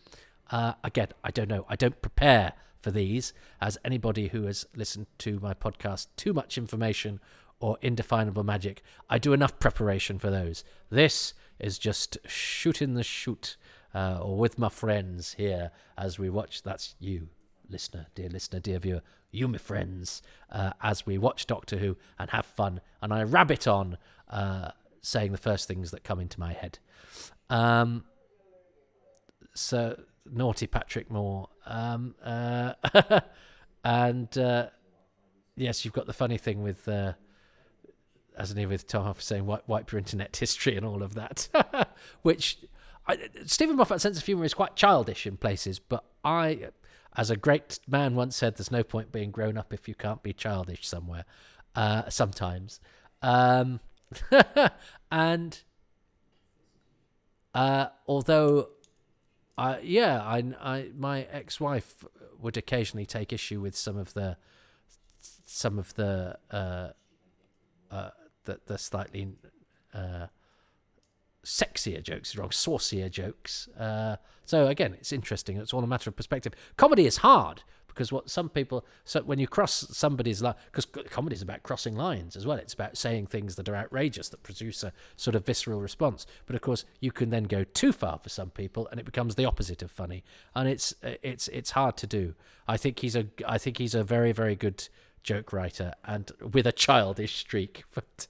Uh, again, I don't know. I don't prepare for these, as anybody who has listened to my podcast, too much information or indefinable magic, I do enough preparation for those. This is just shooting the shoot uh, or with my friends here as we watch. That's you, listener, dear listener, dear viewer, you, my friends, uh, as we watch Doctor Who and have fun. And I rabbit on uh, saying the first things that come into my head. Um, so, naughty Patrick Moore. Um, uh, [laughs] and uh, yes, you've got the funny thing with uh, as an with Tom Huff saying wipe, wipe your internet history and all of that, [laughs] which I, Steven Moffat's sense of humour is quite childish in places, but I, as a great man once said, there's no point being grown up if you can't be childish somewhere, uh, sometimes. Um, [laughs] and uh, although, uh, yeah, I, I, my ex-wife would occasionally take issue with some of the, some of the, uh, uh, the, the slightly uh, sexier jokes, wrong, saucier jokes. Uh, so again, it's interesting. It's all a matter of perspective. Comedy is hard because what some people so when you cross somebody's line because comedy is about crossing lines as well it's about saying things that are outrageous that produce a sort of visceral response but of course you can then go too far for some people and it becomes the opposite of funny and it's it's it's hard to do i think he's a i think he's a very very good joke writer and with a childish streak [laughs] but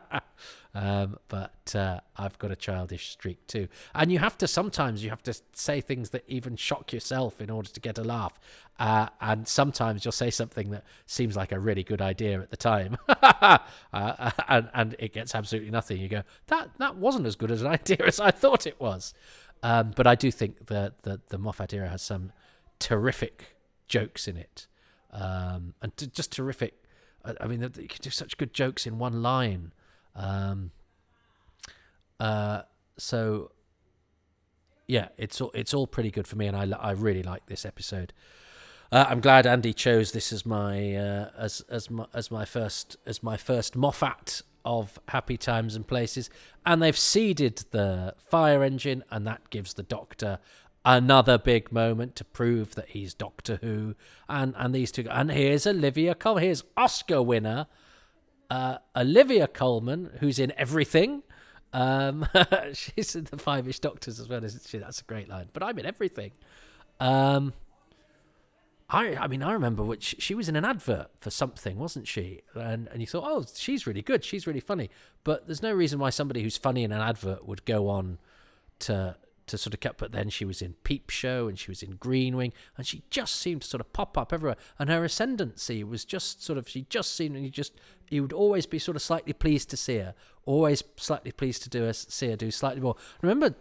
[laughs] um, but uh, I've got a childish streak too. And you have to sometimes you have to say things that even shock yourself in order to get a laugh. Uh, and sometimes you'll say something that seems like a really good idea at the time, [laughs] uh, and and it gets absolutely nothing. You go that that wasn't as good as an [laughs] idea as I thought it was. Um, but I do think that the, the Moffat era has some terrific jokes in it, um, and t- just terrific I mean, you can do such good jokes in one line. Um, uh, so yeah, it's all it's all pretty good for me, and I I really like this episode. Uh, I'm glad Andy chose this as my uh, as as my as my first as my first Moffat of Happy Times and Places, and they've seeded the fire engine, and that gives the Doctor another big moment to prove that he's Doctor Who, and and these two, and here's Olivia Colman, here's Oscar winner uh, Olivia Colman, who's in everything. Um, [laughs] she's in the Five-ish Doctors as well, isn't she? That's a great line. But I'm in everything. Um, I, I mean, I remember which she was in an advert for something, wasn't she? And and you thought, oh, she's really good, she's really funny. But there's no reason why somebody who's funny in an advert would go on to to sort of cut. But then she was in Peep Show and she was in Green Wing, and she just seemed to sort of pop up everywhere. And her ascendancy was just sort of she just seemed and you just you would always be sort of slightly pleased to see her, always slightly pleased to do her, see her do slightly more. Remember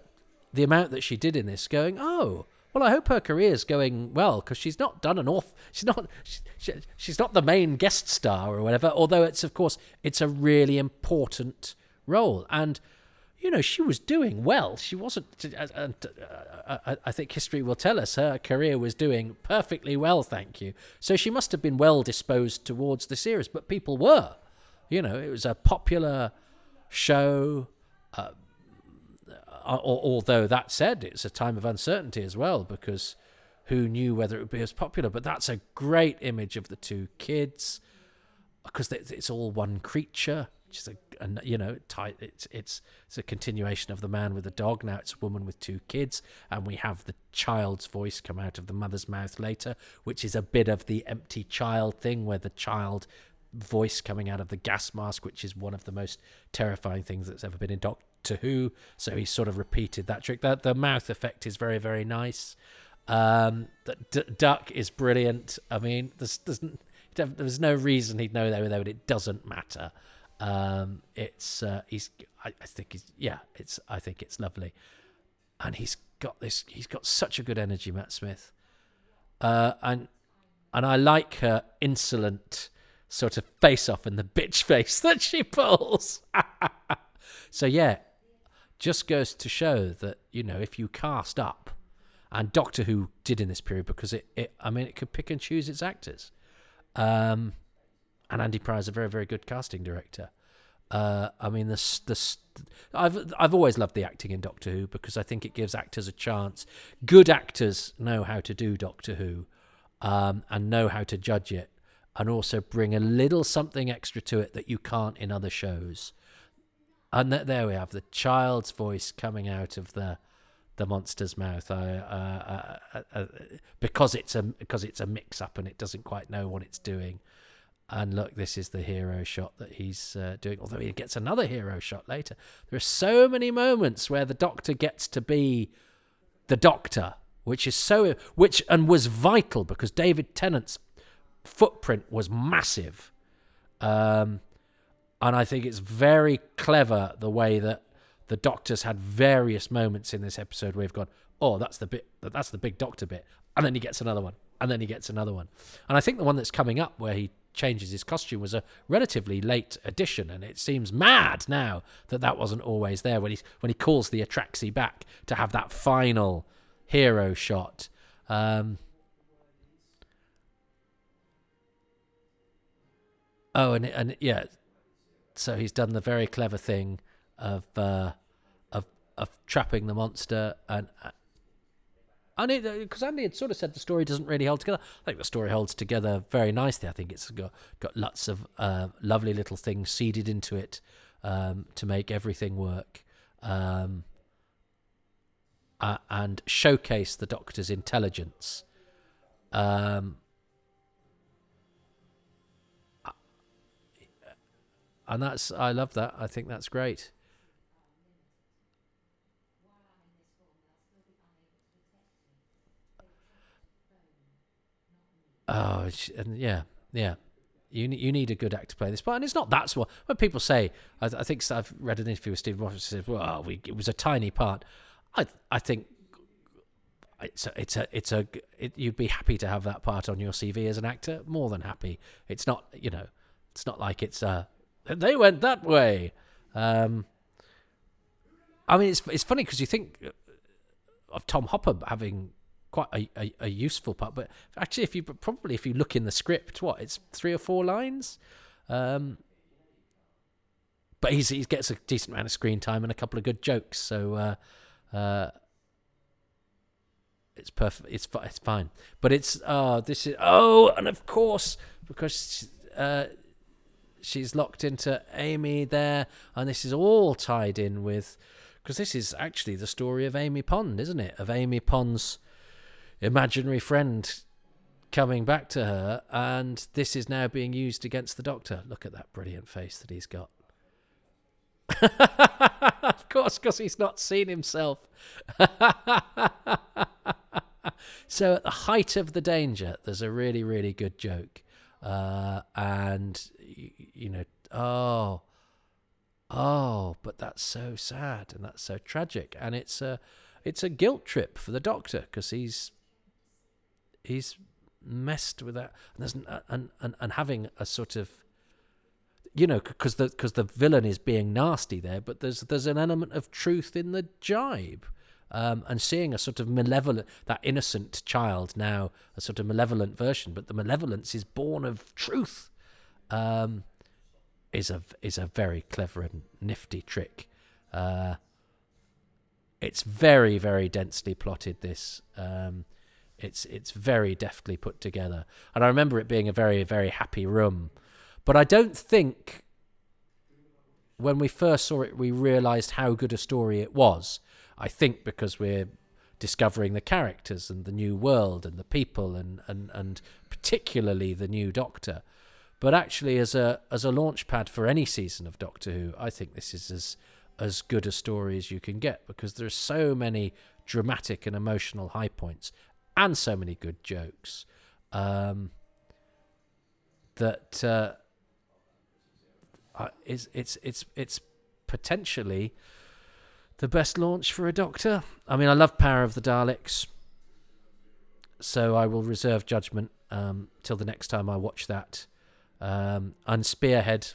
the amount that she did in this, going oh. Well, I hope her career's going well because she's not done an off. She's not. She, she's not the main guest star or whatever. Although it's of course it's a really important role. And you know, she was doing well. She wasn't. And uh, I think history will tell us her career was doing perfectly well. Thank you. So she must have been well disposed towards the series, but people were. You know, it was a popular show. Uh, although that said, it's a time of uncertainty as well because who knew whether it would be as popular? But that's a great image of the two kids because it's all one creature which is a, a you know tight it's it's it's a continuation of the man with the dog. Now it's a woman with two kids and we have the child's voice come out of the mother's mouth later which is a bit of the empty child thing where the child voice coming out of the gas mask which is one of the most terrifying things that's ever been in Doctor Who. So he sort of repeated that trick. That the mouth effect is very very nice. Um the D- duck is brilliant. I mean there's, there's there's no reason he'd know that, but it doesn't matter. Um, it's uh, he's I, I, think he's yeah it's I think it's lovely, and he's got this he's got such a good energy Matt Smith, uh, and and I like her insolent sort of face off and the bitch face [laughs] that she pulls. [laughs] so yeah, just goes to show that you know if you cast up, and Doctor Who did in this period because it, it I mean it could pick and choose its actors. Um, and Andy Pryor is a very, very good casting director. Uh, I mean, this, this, I've, I've always loved the acting in Doctor Who because I think it gives actors a chance. Good actors know how to do Doctor Who, um, and know how to judge it, and also bring a little something extra to it that you can't in other shows. And th- there we have the child's voice coming out of the the monster's mouth. Uh, uh, uh, uh because it's a because it's a mix up and it doesn't quite know what it's doing. And look, this is the hero shot that he's uh, doing. Although he gets another hero shot later. There are so many moments where the Doctor gets to be the Doctor, which is so which and was vital because David Tennant's footprint was massive. Um, and I think it's very clever the way that the Doctor's had various moments in this episode where we've gone, oh, that's the bit, that's the big Doctor bit, and then he gets another one, and then he gets another one, and I think the one that's coming up where he changes his costume was a relatively late addition, and it seems mad now that that wasn't always there when he when he calls the Atraxi back to have that final hero shot. Um, oh, and and yeah, so he's done the very clever thing of uh, of of trapping the monster and and it because uh, Andy had sort of said the story doesn't really hold together. I think the story holds together very nicely. I think it's got got lots of uh, lovely little things seeded into it um, to make everything work. Um, uh, and showcase the Doctor's intelligence. Um, and that's I love that. I think that's great. Oh, and yeah, yeah. You you need a good actor to play this part, and it's not that small. When people say, I, I think I've read an interview with Steve Moffat says, "Well, we, it was a tiny part." I I think it's a, it's a it's a it, you'd be happy to have that part on your CV as an actor, more than happy. It's not you know, it's not like it's uh they went that way. Um, I mean, it's it's funny because you think of Tom Hopper having quite a, a, a, useful part. But actually, if you probably if you look in the script, what it's three or four lines. Um, but he's, he gets a decent amount of screen time and a couple of good jokes, so uh, uh, it's perfect. It's it's fine. But it's oh this is oh and of course because uh, she's locked into Amy there, and this is all tied in with because this is actually the story of Amy Pond, isn't it? Of Amy Pond's imaginary friend coming back to her, and this is now being used against the doctor. Look at that brilliant face that he's got. [laughs] of course, because he's not seen himself. [laughs] so, at the height of the danger, there's a really, really good joke. Uh, and, you, you know, oh, oh, but that's so sad and that's so tragic. And it's a, it's a guilt trip for the doctor because he's he's messed with that and, and, and, and having a sort of you know, because the because the villain is being nasty there, but there's there's an element of truth in the jibe. Um, and seeing a sort of malevolent, that innocent child now a sort of malevolent version, but the malevolence is born of truth, um, is a is a very clever and nifty trick. Uh, it's very very densely plotted. This um, it's it's very deftly put together, and I remember it being a very very happy room. But I don't think when we first saw it we realised how good a story it was. I think because we're discovering the characters and the new world and the people and and and particularly the new Doctor. But actually, as a as a launch pad for any season of Doctor Who, I think this is as as good a story as you can get because there are so many dramatic and emotional high points and so many good jokes um, that uh, it's it's it's it's potentially the best launch for a Doctor. I mean, I love Power of the Daleks, so I will reserve judgment um, till the next time I watch that. Um, and Spearhead,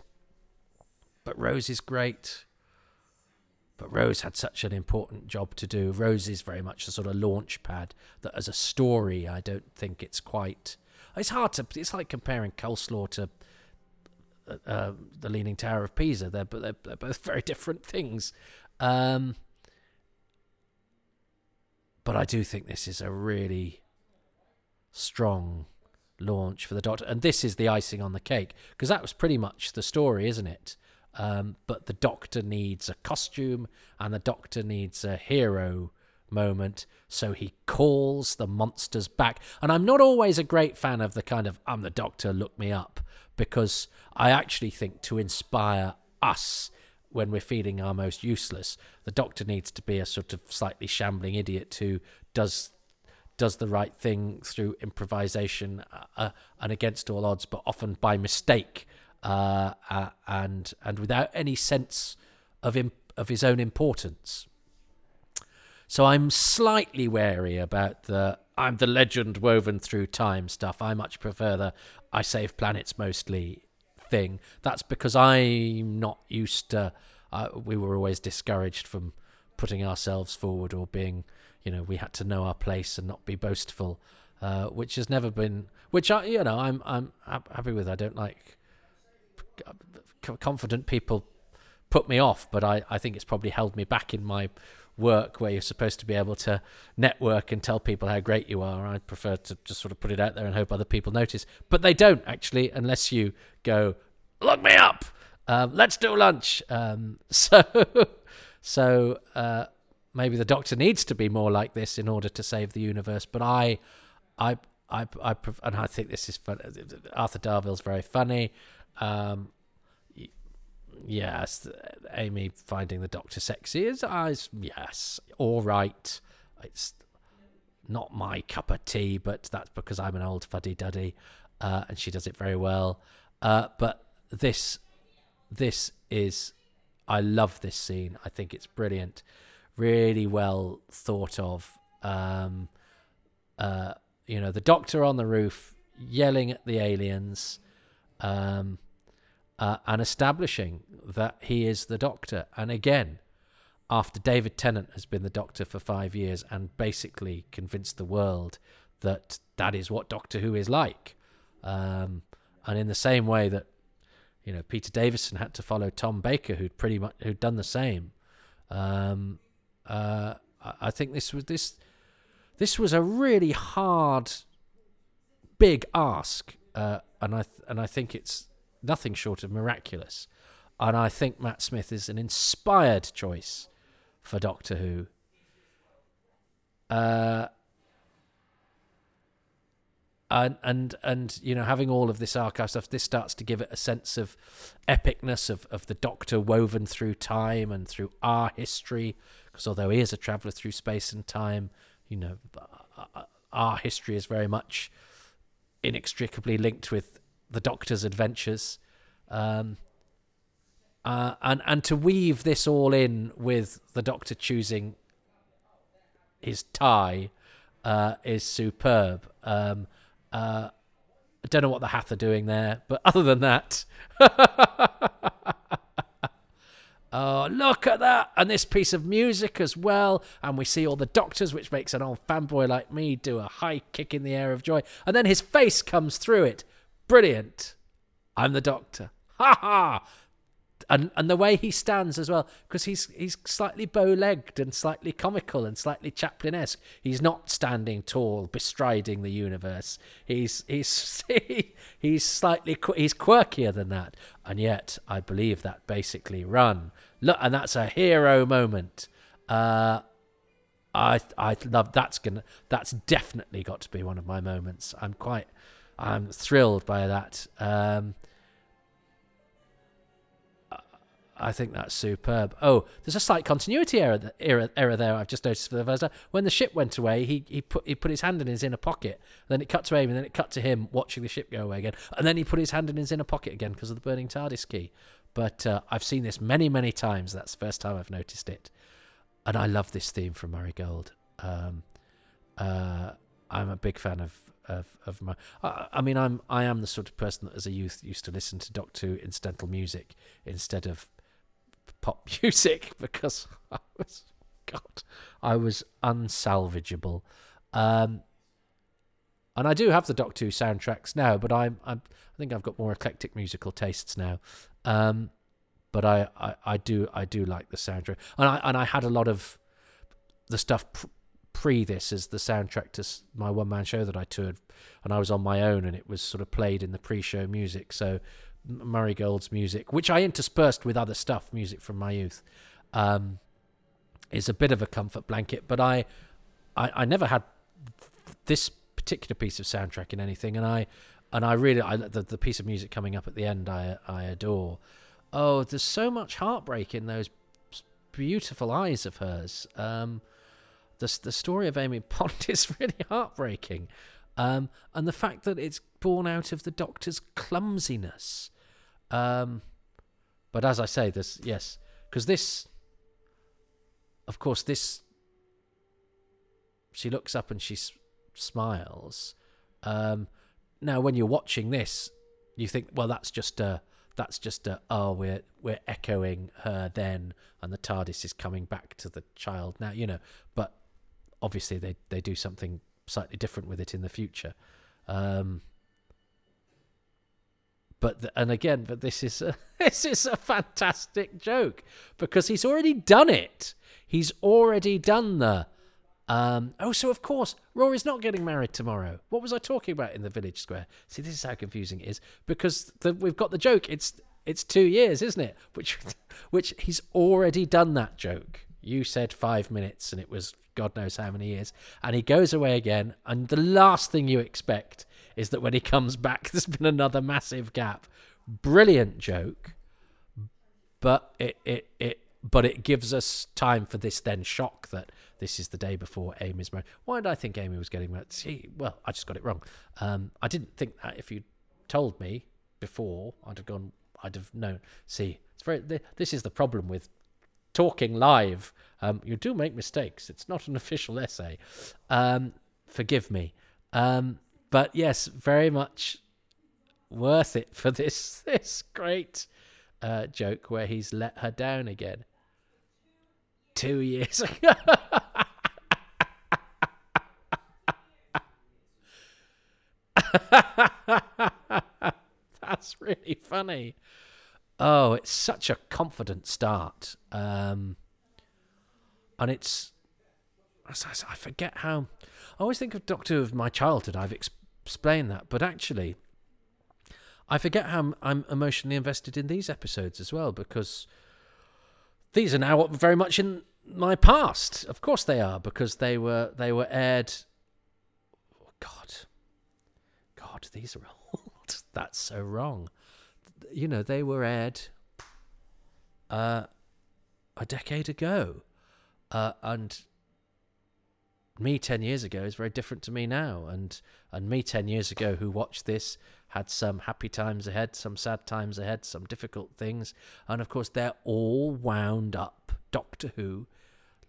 but Rose is great. But Rose had such an important job to do. Rose is very much a sort of launch pad that, as a story, I don't think it's quite. It's hard to. It's like comparing coleslaw to uh, uh, the Leaning Tower of Pisa. They're, they're, they're both [laughs] very different things. Um, but I do think this is a really strong launch for the Doctor, and this is the icing on the cake because that was pretty much the story, isn't it? Um, but the Doctor needs a costume, and the Doctor needs a hero moment. So he calls the monsters back. And I'm not always a great fan of the kind of I'm the Doctor, look me up, because I actually think to inspire us when we're feeling our most useless, the Doctor needs to be a sort of slightly shambling idiot who does does the right thing through improvisation uh, uh and against all odds, but often by mistake uh, uh, and and without any sense of imp- of his own importance. So I'm slightly wary about the I'm the legend woven through time stuff. I much prefer the I save planets mostly thing. That's because I'm not used to. Uh, we were always discouraged from putting ourselves forward or being, you know, we had to know our place and not be boastful, uh, which has never been. Which I, you know, I'm I'm happy with. I don't like confident people put me off, but I, I think it's probably held me back in my work where you're supposed to be able to network and tell people how great you are. I prefer to just sort of put it out there and hope other people notice. But they don't actually, unless you go, look me up, um, let's do lunch. Um, [laughs] so, so uh, maybe the doctor needs to be more like this in order to save the universe. But I, I, I, I, and I think this is fun. Arthur Darvill's very funny. Um, yes, Amy finding the Doctor sexy is, uh, yes, all right. It's not my cup of tea, but that's because I'm an old fuddy duddy, uh, and she does it very well. Uh, but this, this is, I love this scene. I think it's brilliant, really well thought of. Um, uh, you know, the Doctor on the roof yelling at the aliens. Um, uh, and establishing that he is the Doctor. And again, after David Tennant has been the Doctor for five years and basically convinced the world that that is what Doctor Who is like. Um, and in the same way that you know Peter Davison had to follow Tom Baker, who'd pretty much who'd done the same. Um, uh, I think this was this this was a really hard, big ask, uh, and I th- and I think it's nothing short of miraculous. And I think Matt Smith is an inspired choice for Doctor Who. Uh, and and and you know having all of this archive stuff this starts to give it a sense of epicness of of the doctor woven through time and through our history because although he is a traveler through space and time you know our history is very much inextricably linked with the Doctor's adventures, um, uh, and and to weave this all in with the Doctor choosing his tie uh, is superb. Um, uh, I don't know what the Hath are doing there, but other than that, [laughs] oh look at that! And this piece of music as well, and we see all the doctors, which makes an old fanboy like me do a high kick in the air of joy, and then his face comes through it. Brilliant! I'm the Doctor. [laughs] Ha ha! and and the way he stands as well, because he's he's slightly bow-legged and slightly comical and slightly Chaplin-esque. He's not standing tall, bestriding the universe. He's he's [laughs] he's slightly he's quirkier than that, and yet I believe that basically run look, and that's a hero moment. Uh, I I love that's gonna that's definitely got to be one of my moments. I'm quite I'm thrilled by that. Um, I think that's superb. Oh, there's a slight continuity error, error, error there. I've just noticed for the first time. When the ship went away, he, he put he put his hand in his inner pocket. Then it cut to and then it cut to him watching the ship go away again. And then he put his hand in his inner pocket again because of the burning TARDIS key. But uh, I've seen this many many times. That's the first time I've noticed it, and I love this theme from Murray Gold. Um, uh, I'm a big fan of of, of my. I, I, mean, I'm I am the sort of person that as a youth used to listen to Doctor incidental music instead of pop [laughs] music because I was God, I was unsalvageable. Um, and I do have the Doctor Who soundtracks now, but I'm, I'm I think I've got more eclectic musical tastes now. Um, but I, I, I do I do like the soundtrack, and I and I had a lot of the stuff pre this as the soundtrack to my one man show that I toured, and I was on my own, and it was sort of played in the pre show music. So Murray Gold's music, which I interspersed with other stuff, music from my youth, um, is a bit of a comfort blanket. But I, I, I never had this particular piece of soundtrack in anything, and I, and I really, I, the the piece of music coming up at the end, I I adore. Oh, there's so much heartbreak in those beautiful eyes of hers. Um, the the story of Amy [laughs] Pond is really heartbreaking. Um, and the fact that it's born out of the doctor's clumsiness. Um, but as I say, this yes, because this, of course, this. She looks up and she s- smiles. Um, now, when you're watching this, you think, well, that's just a, that's just a, oh, we're we're echoing her then, and the TARDIS is coming back to the child now, you know. But obviously, they they do something slightly different with it in the future. Um, but the, and again, but this is a, [laughs] this is a fantastic joke because he's already done it. He's already done the. Um, oh, so of course, Rory's not getting married tomorrow. What was I talking about in the village square? See, this is how confusing it is because the, we've got the joke. It's it's two years, isn't it? Which [laughs] which he's already done that joke. You said five minutes, and it was God knows how many years. And he goes away again, and the last thing you expect is that when he comes back, [laughs] there's been another massive gap. Brilliant joke, but it it it but it gives us time for this then shock that this is the day before Amy's married. Why did I think Amy was getting married? See, well, I just got it wrong. Um, I didn't think that if you told me before, I'd have gone. I'd have known. See, it's very. This is the problem with talking live. Um, you do make mistakes. It's not an [laughs] official essay. Um, forgive me. Um, but yes, very much worth it for this [laughs] this great uh, joke where he's let her down again. Two years. [laughs] That's really funny. Oh, it's such a confident start. Um, and it's. I forget how. I always think of Doctor of my childhood. I've ex- explained that, but actually, I forget how I'm emotionally invested in these episodes as well because these are now very much in my past. Of course, they are because they were they were aired. Oh God, God, these are [laughs] old. That's so wrong you know, they were aired uh, a decade ago. Uh, and me 10 years ago is very different to me now. And, and me 10 years ago, who watched this, had some happy times ahead, some sad times ahead, some difficult things. And of course, they're all wound up. Doctor Who,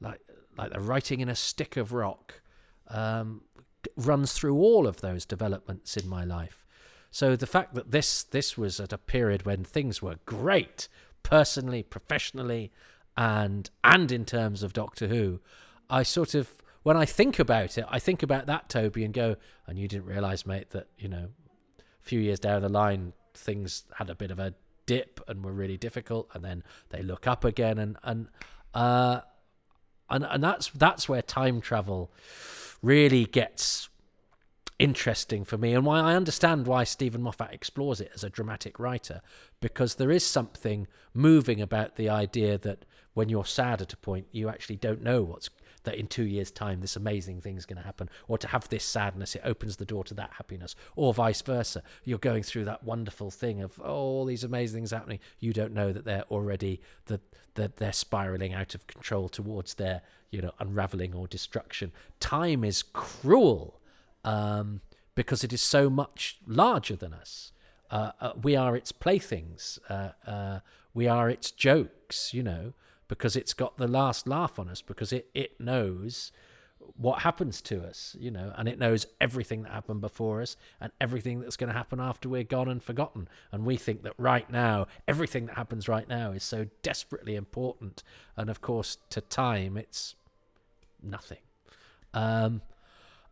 like, like the writing in a stick of rock, um, runs through all of those developments in my life. So the fact that this this was at a period when things were great, personally, professionally, and and in terms of Doctor Who, I sort of when I think about it, I think about that Toby and go, and you didn't realise, mate, that you know, a few years down the line, things had a bit of a dip and were really difficult, and then they look up again, and and uh, and and that's that's where time travel really gets interesting for me and why I understand why Steven Moffat explores it as a dramatic writer because there is something moving about the idea that when you're sad at a point you actually don't know what's that in 2 years time this amazing thing's going to happen or to have this sadness it opens the door to that happiness or vice versa. You're going through that wonderful thing of oh, all these amazing things happening. You don't know that they're already that that they're spiraling out of control towards their you know unraveling or destruction. Time is cruel um, because it is so much larger than us. Uh, uh, we are its playthings. Uh, uh, we are its jokes, you know, because it's got the last laugh on us, because it, it knows what happens to us, you know, and it knows everything that happened before us and everything that's going to happen after we're gone and forgotten. And we think that right now, everything that happens right now is so desperately important. And of course, to time, it's nothing. Um,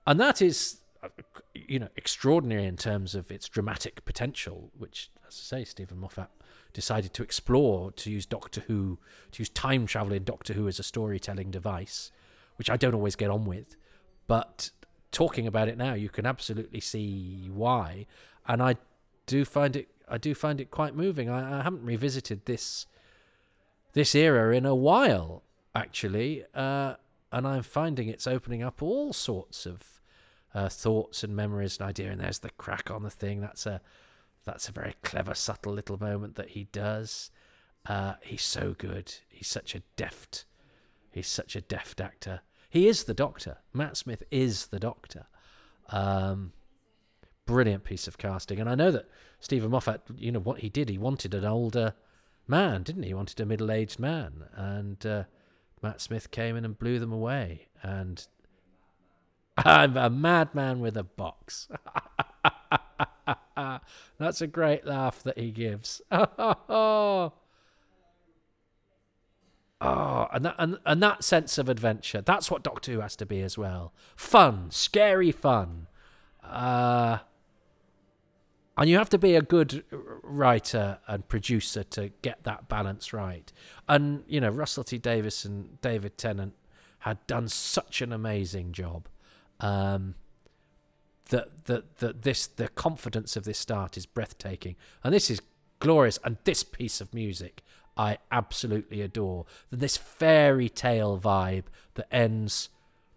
and that is you know, extraordinary in terms of its dramatic potential, which, as I say, Steven Moffat decided to explore to use Doctor Who, to use time travel in Doctor Who as a storytelling device, which I don't always get on with. But talking about it now, you can absolutely see why, and I do find it. I do find it quite moving. I, I haven't revisited this this era in a while, actually, uh, and I'm finding it's opening up all sorts of uh, thoughts and memories and idea. And there's the crack on the thing. That's a that's a very clever, subtle little moment that he does. Uh, he's so good. He's such a deft. He's such a deft actor. He is the Doctor. Matt Smith is the Doctor. Um, brilliant piece of casting. And I know that Steven Moffat, you know what he did. He wanted an older man, didn't he? He wanted a middle-aged man, and uh, Matt Smith came in and blew them away. And I'm a madman with a box. [laughs] That's a great laugh that he gives. [laughs] oh, and that and, and that sense of adventure. That's what Doctor Who has to be as well. Fun, scary fun. Uh, and you have to be a good writer and producer to get that balance right. And you know, Russell T Davies and David Tennant had done such an amazing job um, that that that this the confidence of this start is breathtaking, and this is glorious. And this piece of music I absolutely adore. This fairy tale vibe that ends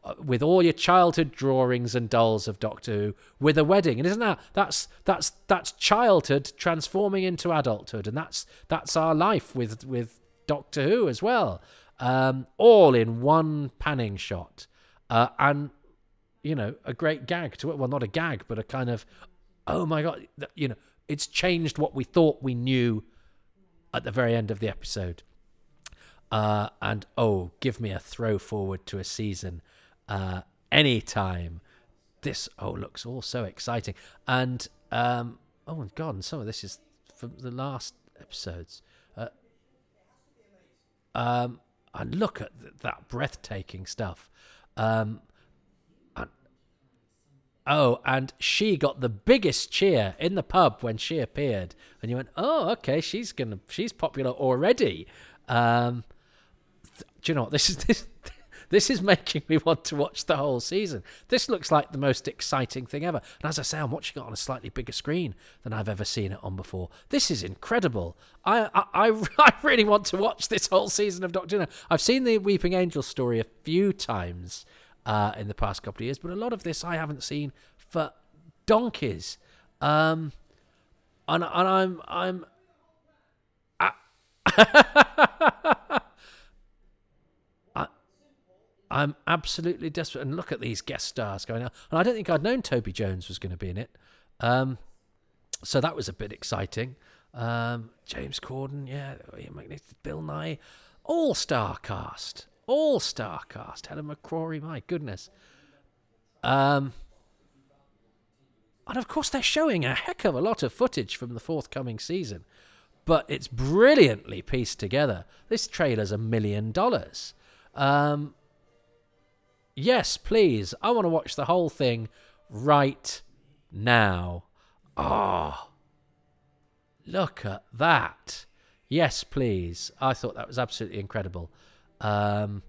uh, with all your childhood drawings and dolls of Doctor Who with a wedding, and isn't that that's that's that's childhood transforming into adulthood, and that's that's our life with with Doctor Who as well, um, all in one panning shot, uh, and you know, a great gag to it. Well, not a gag, but a kind of, oh my God, you know, it's changed what we thought we knew at the very end of the episode. Uh, and oh, give me a throw forward to a season uh, anytime. This, oh, looks all so exciting. And, um, oh my God, and some of this is from the last episodes. Uh, um, and look at th- that breathtaking stuff. Um, Oh, and she got the biggest cheer in the pub when she appeared, and you went, "Oh, okay, she's gonna, she's popular already." Um, th- do you know what this is? [laughs] This this is making me want to watch the whole season. This looks like the most exciting thing ever. And as I say, I'm watching it on a slightly bigger screen than I've ever seen it on before. This is incredible. I I, I, [laughs] I really want to watch this whole season of Doctor Who. I've seen the Weeping Angel story a few times uh, in the past couple of years, but a lot of this I haven't seen for donkeys. Um, and, and I'm I'm I, [laughs] I'm absolutely desperate. And look at these guest stars going out. And I don't think I'd known Toby Jones was going to be in it. Um, so that was a bit exciting. Um, James Corden, yeah, Bill Nighy, all star cast all star cast. Helen McCrory, my goodness. Um, And of course, they're showing a heck of a lot of footage from the forthcoming season, but it's brilliantly pieced together. This trailer's a million dollars. Um, yes, please. I want to watch the whole thing right now. Ah, look at that. Yes, please. I thought that was absolutely incredible. Um,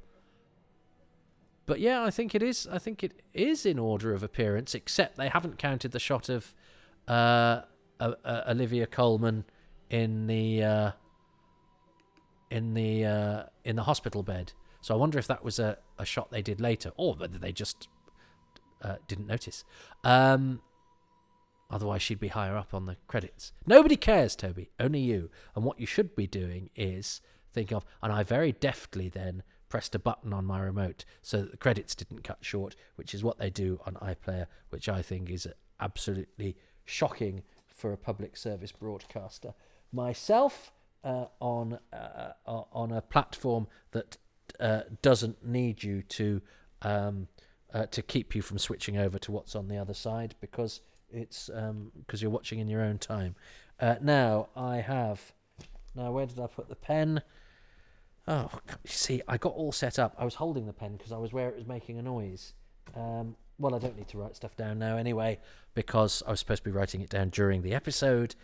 but yeah, I think it is. I think it is in order of appearance, except they haven't counted the shot of uh, uh, uh, Olivia Colman in the uh, in the uh, in the hospital bed. So I wonder if that was a, a shot they did later, or whether they just uh, didn't notice. Um, otherwise, she'd be higher up on the credits. Nobody cares, Toby. Only you. And what you should be doing is of. And I very deftly then pressed a button on my remote so that the credits didn't cut short, which is what they do on iPlayer, which I think is absolutely shocking for a public service broadcaster. Myself, uh, on uh, uh on a platform that uh, doesn't need you to um, uh, to keep you from switching over to what's on the other side because it's because um, you're watching in your own time. Uh, now I have. Now where did I put the pen? Oh, see, I got all set up. I was holding the pen because I was where it was making a noise. Um, well, I don't need to write stuff down now anyway because I was supposed to be writing it down during the episode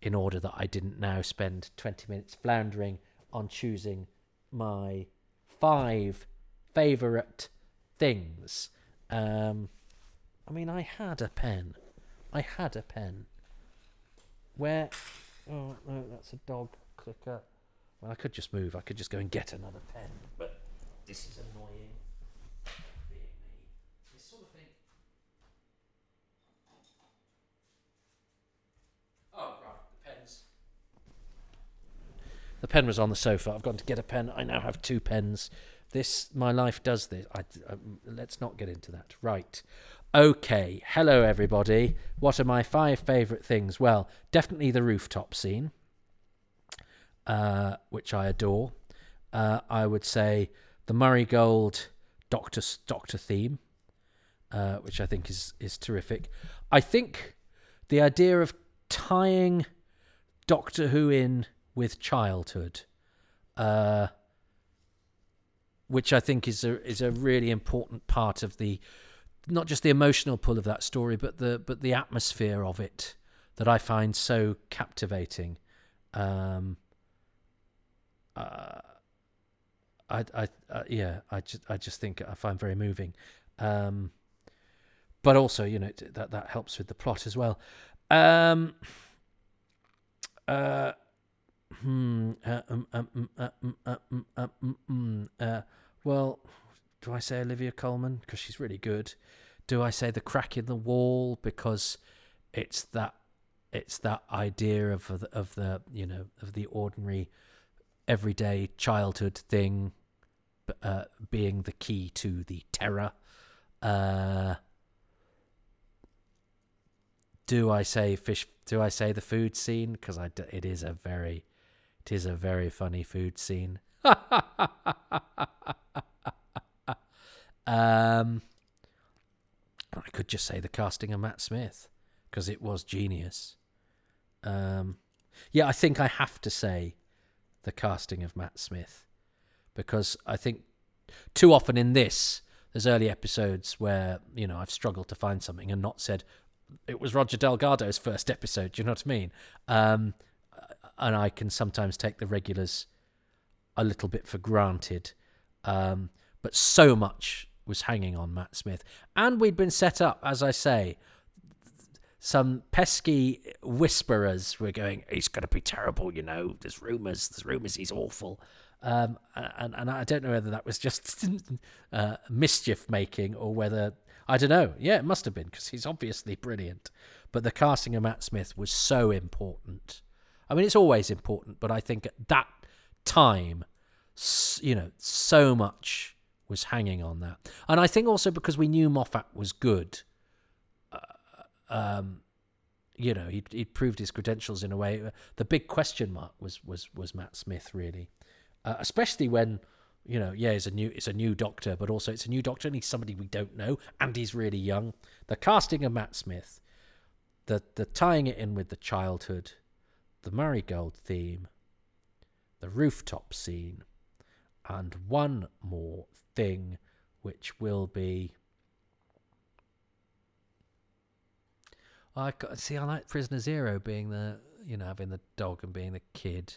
in order that I didn't now spend 20 minutes floundering on choosing my five favourite things. Um, I mean, I had a pen. I had a pen. Where? Oh no, that's a dog clicker. Well, I could just move. I could just go and get another pen. But this is annoying. Being me. This sort of thing. Oh, right. The pen's. The pen was on the sofa. I've gone to get a pen. I now have two pens. This, my life does this. I, um, let's not get into that. Right. Okay. Hello, everybody. What are my five favourite things? Well, definitely the rooftop scene, uh, which I adore. Uh, I would say the Murray Gold Doctor Doctor theme, uh, which I think is is terrific. I think the idea of tying Doctor Who in with childhood, uh, which I think is a is a really important part of the not just the emotional pull of that story, but the but the atmosphere of it that I find so captivating. Um, uh, I, I, uh, yeah, I just, I just think I find very moving. Um, but also, you know, that that helps with the plot as well. Um, well, do I say Olivia Colman because she's really good? Do I say the crack in the wall because it's that it's that idea of of the, of the you know of the ordinary everyday childhood thing uh, being the key to the terror. Uh, do I say fish? Do I say the food scene? Because I it is a very, it is a very funny food scene. [laughs] um, I could just say the casting of Matt Smith because it was genius. Um, yeah, I think I have to say the casting of Matt Smith because I think too often in this there's early episodes where you know I've struggled to find something and not said it was Roger Delgado's first episode. Do you know what I mean? Um, and I can sometimes take the regulars a little bit for granted. Um, but so much was hanging on Matt Smith, and we'd been set up, as I say. Some pesky whisperers were going, "He's going to be terrible," you know. There's rumors. There's rumors he's awful. Um, and and I don't know whether that was just [laughs] uh, mischief making or whether I don't know. Yeah, it must have been because he's obviously brilliant. But the casting of Matt Smith was so important. I mean, it's always important, but I think at that time, you know, so much was hanging on that. And I think also because we knew Moffat was good, um, you know, he'd, he'd proved his credentials in a way. The big question mark was was was Matt Smith really, uh, especially when you know, yeah, it's a new it's a new doctor, but also it's a new doctor and he's somebody we don't know and he's really young. The casting of Matt Smith the the tying it in with the childhood, the Murray Gold theme, the rooftop scene, and one more thing, which will be. I see. I like Prisoner Zero being the you know having the dog and being the kid.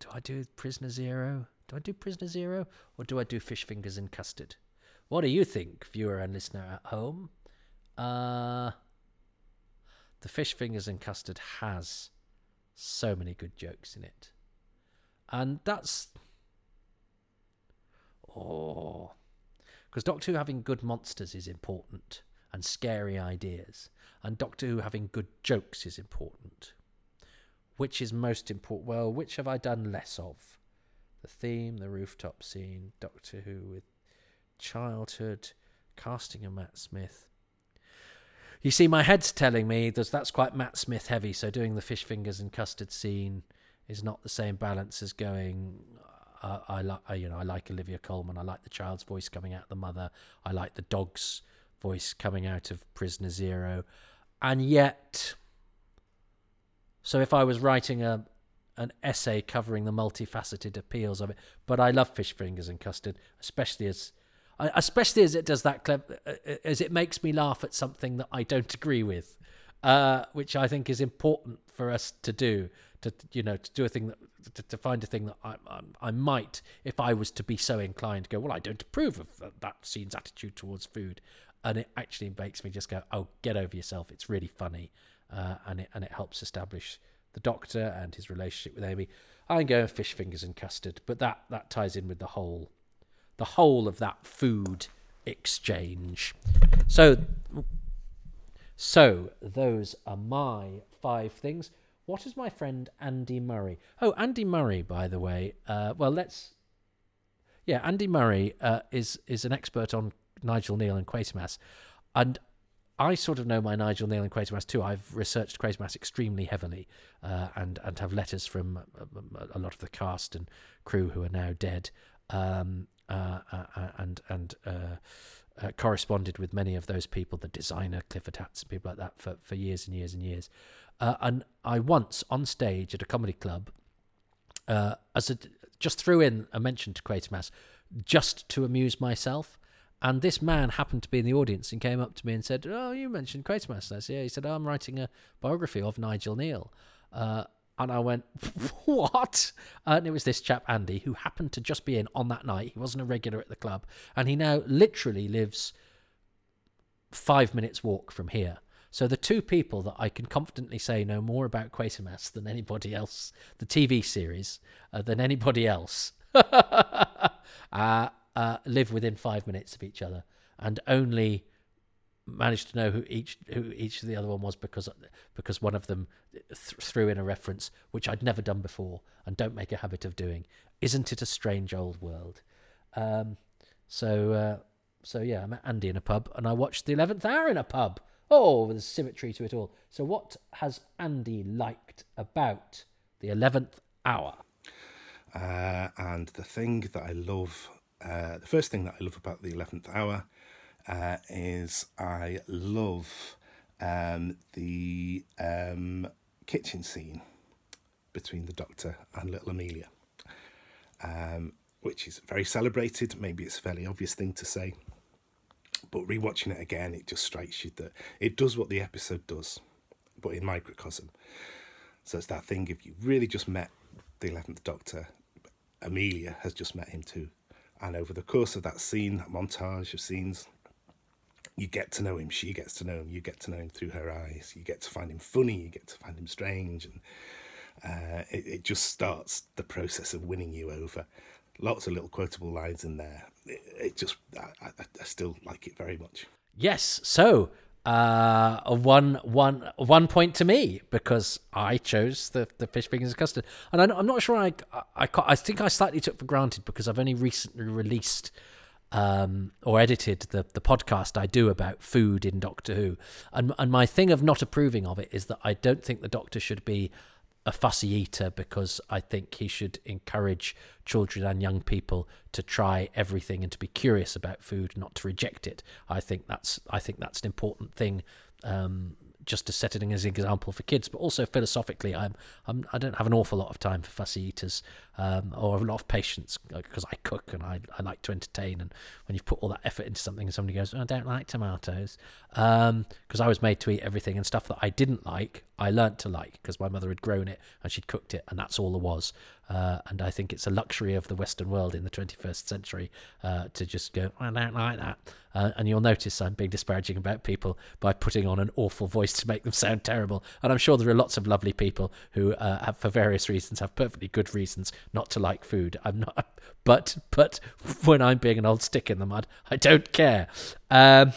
Do I do Prisoner Zero? Do I do Prisoner Zero or do I do Fish Fingers and Custard? What do you think, viewer and listener at home? Uh, the Fish Fingers and Custard has so many good jokes in it. And that's. Oh. Because Doctor Who having good monsters is important and scary ideas. And Doctor Who having good jokes is important. Which is most important? Well, which have I done less of? The theme, the rooftop scene, Doctor Who with childhood, casting a Matt Smith. You see, my head's telling me that that's quite Matt Smith heavy, so doing the fish fingers and custard scene is not the same balance as going. Uh, I like, you know, I like Olivia Colman. I like the child's voice coming out of the mother. I like the dog's voice coming out of Prisoner Zero, and yet, so if I was writing a an essay covering the multifaceted appeals of it, but I love fish fingers and custard, especially as especially as it does that clever, uh, as it makes me laugh at something that I don't agree with, uh, which I think is important for us to do. To you know, to do a thing that to, to find a thing that I, I, I might, if I was to be so inclined, go well. I don't approve of that, that scene's attitude towards food, and it actually makes me just go, oh, get over yourself. It's really funny, uh, and it and it helps establish the Doctor and his relationship with Amy. I'm going fish fingers and custard, but that that ties in with the whole the whole of that food exchange. So, so those are my five things. What is my friend Andy Murray? Oh, Andy Murray, by the way. Uh, well, let's. Yeah, Andy Murray uh, is is an expert on Nigel Kneale and Quatermass, and I sort of know my Nigel Kneale and Quatermass too. I've researched Quatermass extremely heavily, uh, and and have letters from a, a, lot of the cast and crew who are now dead. Um, uh, uh, uh, and and uh, corresponded with many of those people, the designer Clifford Hatts and people like that, for, for years and years and years. and I once on stage at a comedy club, as a, just threw in a mention to Quatermass, just to amuse myself. And this man happened to be in the audience and came up to me and said, "Oh, you mentioned Quatermass." I said, "Yeah." He said, oh, "I'm writing a biography of Nigel Kneale." Uh, and I went, [laughs] what? And it was this chap, Andy, who happened to just be in on that night. He wasn't a regular at the club. And he now literally lives five minutes' walk from here. So the two people that I can confidently say know more about Quatermass than anybody else, the TV series, uh, than anybody else, [laughs] uh, uh, live within five minutes of each other. And only managed to know who each who each of the other one was because because one of them th- threw in a reference which I'd never done before and don't make a habit of doing. Isn't it a strange old world? Um, so uh, so yeah, I met Andy in a pub and I watched the eleventh hour in a pub. Oh, there's symmetry to it all. So what has Andy liked about the eleventh hour? Uh, and the thing that I love, uh, the first thing that I love about the eleventh hour uh, is I love um, the um, kitchen scene between the Doctor and little Amelia, um, which is very celebrated. Maybe it's a fairly obvious thing to say, but rewatching it again, it just strikes you that it does what the episode does, but in microcosm. So it's that thing if you really just met the 11th Doctor, Amelia has just met him too. And over the course of that scene, that montage of scenes, you get to know him, she gets to know him, you get to know him through her eyes, you get to find him funny, you get to find him strange, and uh, it, it just starts the process of winning you over. Lots of little quotable lines in there. It, it just, I, I, I, still like it very much. Yes, so uh, one, one, one point to me because I chose the, the fish fingers and custard, and I, am not sure I, I, I think I slightly took for granted because I've only recently released um, or edited the the podcast I do about food in Doctor Who, and and my thing of not approving of it is that I don't think the Doctor should be a fussy eater because I think he should encourage children and young people to try everything and to be curious about food, not to reject it. I think that's I think that's an important thing um, just to set it as an example for kids, but also philosophically, I'm, I'm I don't have an awful lot of time for fussy eaters um, or a lot of patience because I cook and I, I like to entertain. And when you put all that effort into something and somebody goes, oh, I don't like tomatoes, because um, I was made to eat everything and stuff that I didn't like, I learnt to like because my mother had grown it and she'd cooked it, and that's all there was. Uh, and I think it's a luxury of the Western world in the 21st century uh, to just go, I don't like that. Uh, and you'll notice I'm being disparaging about people by putting on an awful voice to make them sound terrible. And I'm sure there are lots of lovely people who uh, have, for various reasons, have perfectly good reasons not to like food. I'm not, [laughs] but but when I'm being an old stick in the mud, I don't care. Um,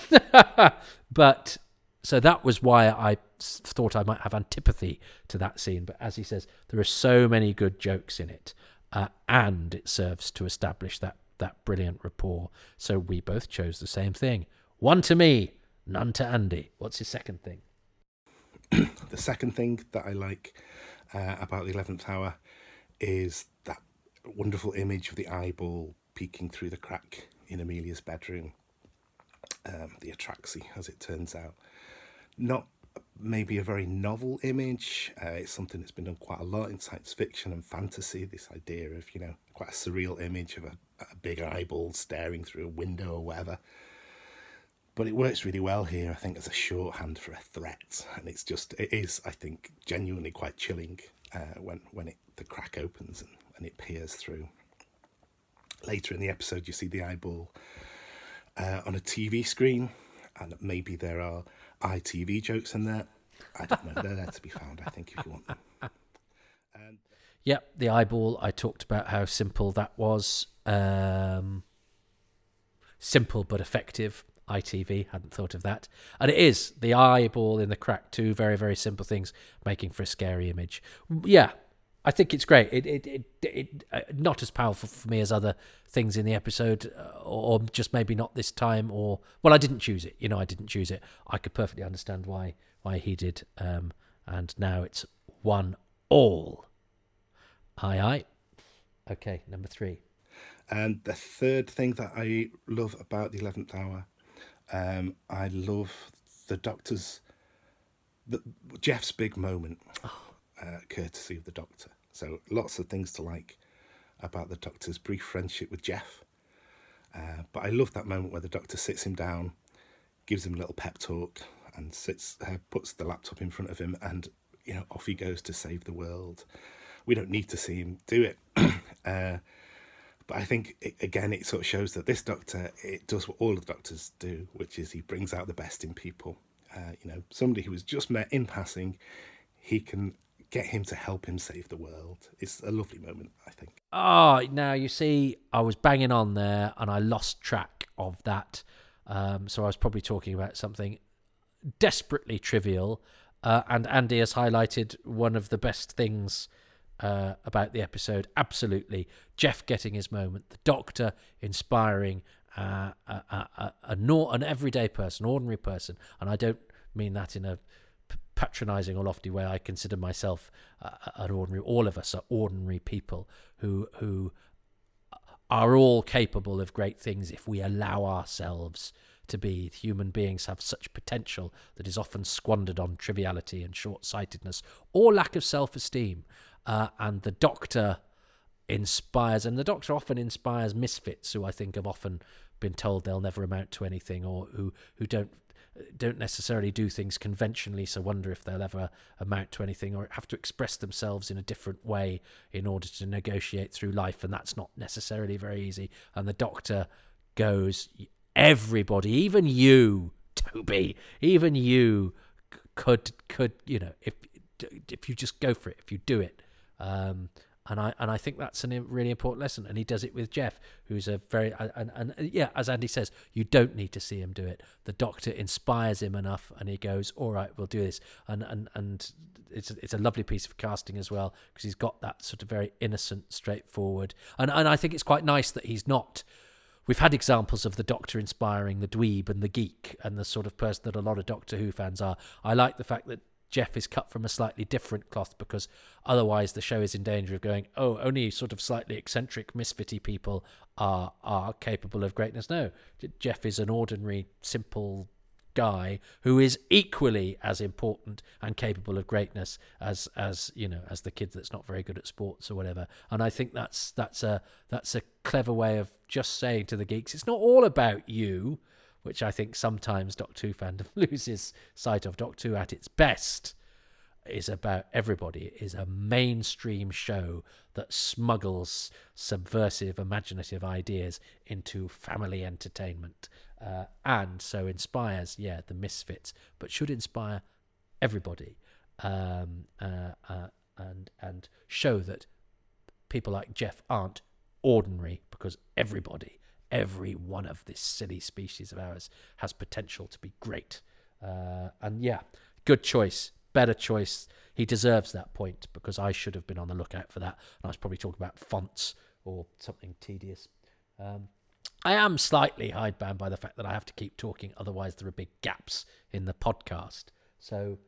[laughs] but so that was why I thought I might have antipathy to that scene. But as he says, there are so many good jokes in it, uh, and it serves to establish that that brilliant rapport. So we both chose the same thing. One to me, none to Andy. What's his second thing? [clears throat] the second thing that I like uh, about the eleventh hour is that wonderful image of the eyeball peeking through the crack in Amelia's bedroom. Um, the Atraxi, as it turns out, not maybe a very novel image. Uh, it's something that's been done quite a lot in science fiction and fantasy. This idea of you know quite a surreal image of a, a big eyeball staring through a window or whatever. But it works really well here, I think, as a shorthand for a threat, and it's just it is, I think, genuinely quite chilling uh, when when it the crack opens and, and it peers through. Later in the episode, you see the eyeball uh, on a TV screen, and maybe there are ITV jokes in there. I don't know. They're there to be found, I think, if you want them. And yep, the eyeball. I talked about how simple that was. Um, simple but effective. ITV hadn't thought of that, and it is the eyeball in the crack. Two very very simple things making for a scary image. Yeah, I think it's great. It it it, it uh, not as powerful for me as other things in the episode, uh, or just maybe not this time. Or well, I didn't choose it. You know, I didn't choose it. I could perfectly understand why why he did. Um, and now it's one all. Aye aye. Okay, number three. And the third thing that I love about the eleventh hour, um, I love the Doctor's, the Jeff's big moment. Oh uh, courtesy of the Doctor. So lots of things to like about the Doctor's brief friendship with Jeff. Uh, but I love that moment where the Doctor sits him down, gives him a little pep talk, and sits uh, puts the laptop in front of him, and you know off he goes to save the world. We don't need to see him do it. [clears throat] uh, but I think it, again, it sort of shows that this doctor it does what all the doctors do, which is he brings out the best in people. Uh, you know, somebody who was just met in passing, he can get him to help him save the world. It's a lovely moment, I think. Oh, now you see, I was banging on there and I lost track of that. Um, so I was probably talking about something desperately trivial. Uh, and Andy has highlighted one of the best things uh, about the episode. Absolutely. Jeff getting his moment, the doctor inspiring uh, a, a, a, a, an everyday person, ordinary person. And I don't mean that in a patronizing or lofty way, I consider myself uh, an ordinary. All of us are ordinary people who who are all capable of great things if we allow ourselves to be. Human beings have such potential that is often squandered on triviality and short sightedness or lack of self esteem. Uh, and the doctor inspires, and the doctor often inspires misfits who I think have often been told they'll never amount to anything or who, who don't don't necessarily do things conventionally, so wonder if they'll ever amount to anything or have to express themselves in a different way in order to negotiate through life, and that's not necessarily very easy. And the doctor goes, everybody, even you, Toby, even you could could you know if if you just go for it, if you do it. Um, and I and I think that's a really important lesson. And he does it with Jeff, who's a very and, and, yeah, as Andy says, you don't need to see him do it. The Doctor inspires him enough, and he goes, "All right, we'll do this." And and and it's a, it's a lovely piece of casting as well because he's got that sort of very innocent, straightforward, and and I think it's quite nice that he's not. We've had examples of the Doctor inspiring the dweeb and the geek and the sort of person that a lot of Doctor Who fans are. I like the fact that Jeff is cut from a slightly different cloth because otherwise the show is in danger of going, oh, only sort of slightly eccentric, misfitty people are are capable of greatness. No, Jeff is an ordinary, simple guy who is equally as important and capable of greatness as as you know as the kid that's not very good at sports or whatever and i think that's that's a that's a clever way of just saying to the geeks it's not all about you which i think sometimes doctor who fandom [laughs] loses sight of. Doctor who at its best is about everybody it is a mainstream show that smuggles subversive imaginative ideas into family entertainment uh, and so inspires, yeah, the misfits, but should inspire everybody, um, uh, uh, and and show that people like Jeff aren't ordinary because everybody, every one of this silly species of ours has potential to be great. Uh, and yeah, good choice, better choice. He deserves that point because I should have been on the lookout for that. And I was probably talking about fonts or something tedious. Um, I am slightly hidebound by the fact that I have to keep talking, otherwise, there are big gaps in the podcast. So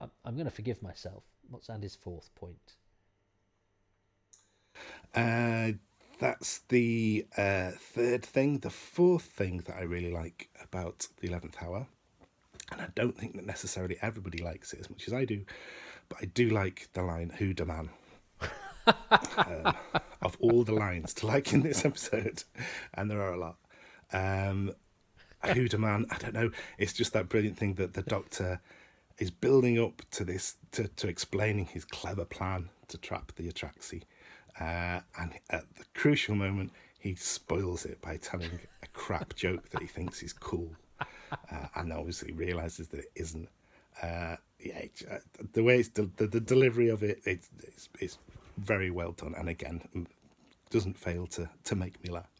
I'm, I'm going to forgive myself. What's Andy's fourth point? Uh, that's the uh, third thing. The fourth thing that I really like about the 11th hour, and I don't think that necessarily everybody likes it as much as I do, but I do like the line, Who da man? um, of all the lines to like in this episode, and there are a lot. Um, who demand? I don't know. It's just that brilliant thing that the Doctor is building up to this to, to explaining his clever plan to trap the Atraxi, uh, and at the crucial moment he spoils it by telling a crap joke that he thinks is cool, uh, and obviously realizes that it isn't. Uh, yeah, uh, the way it's the, the, the delivery of it, it's, it's, it's very well done, and again, doesn't fail to to make me laugh.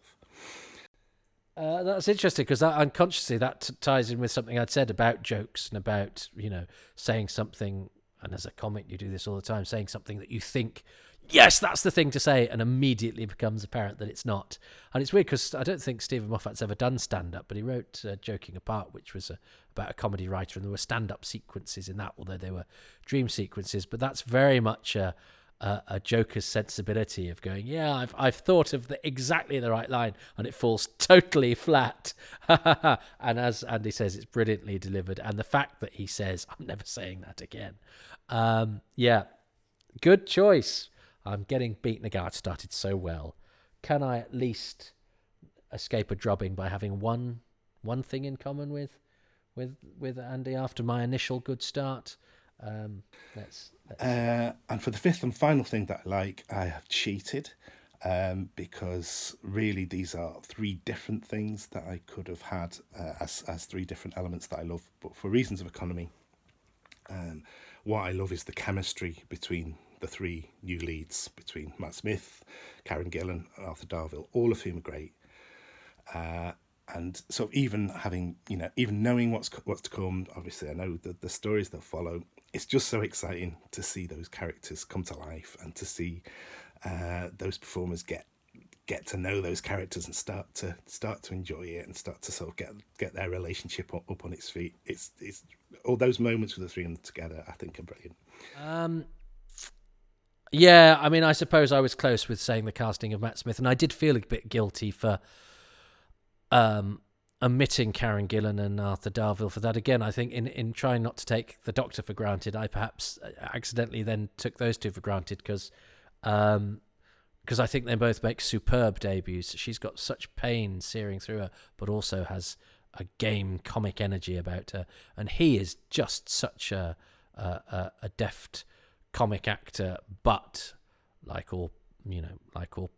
Uh, that's interesting because unconsciously that t- ties in with something I'd said about jokes and about you know saying something. And as a comic, you do this all the time, saying something that you think, yes, that's the thing to say, and immediately becomes apparent that it's not. And it's weird because I don't think Steven Moffat's ever done stand up, but he wrote uh, Joking Apart, which was a, about a comedy writer, and there were stand up sequences in that, although they were dream sequences. But that's very much a a, a Joker's sensibility of going, yeah, I've I've thought of the, exactly the right line, and it falls [laughs] totally flat. [laughs] and as Andy says, it's brilliantly delivered, and the fact that he says, "I'm never saying that again," um, yeah, good choice. I'm getting beaten again. I started so well. Can I at least escape a drubbing by having one one thing in common with with with Andy after my initial good start? Um, let's, let's... Uh, and for the fifth and final thing that I like, I have cheated um, because really these are three different things that I could have had uh, as, as three different elements that I love, but for reasons of economy. Um, what I love is the chemistry between the three new leads, between Matt Smith, Karen Gillan, and Arthur Darvill, all of whom are great. Uh, and so even having you know even knowing what's what's to come obviously i know the, the stories that follow. It's just so exciting to see those characters come to life and to see uh, those performers get get to know those characters and start to start to enjoy it and start to sort of get get their relationship up, up on its feet. It's it's all those moments with the three of them together i think are brilliant. Um yeah i mean i suppose i was close with saying the casting of matt smith and i did feel a bit guilty for um, omitting Karen Gillan and Arthur Darvill for that. Again, I think in, in trying not to take the Doctor for granted, I perhaps uh, accidentally then took those two for granted because um, cause I think they both make superb debuts. She's got such pain searing through her, but also has a game comic energy about her. And he is just such a, a, a deft comic actor, but like all, you know, like all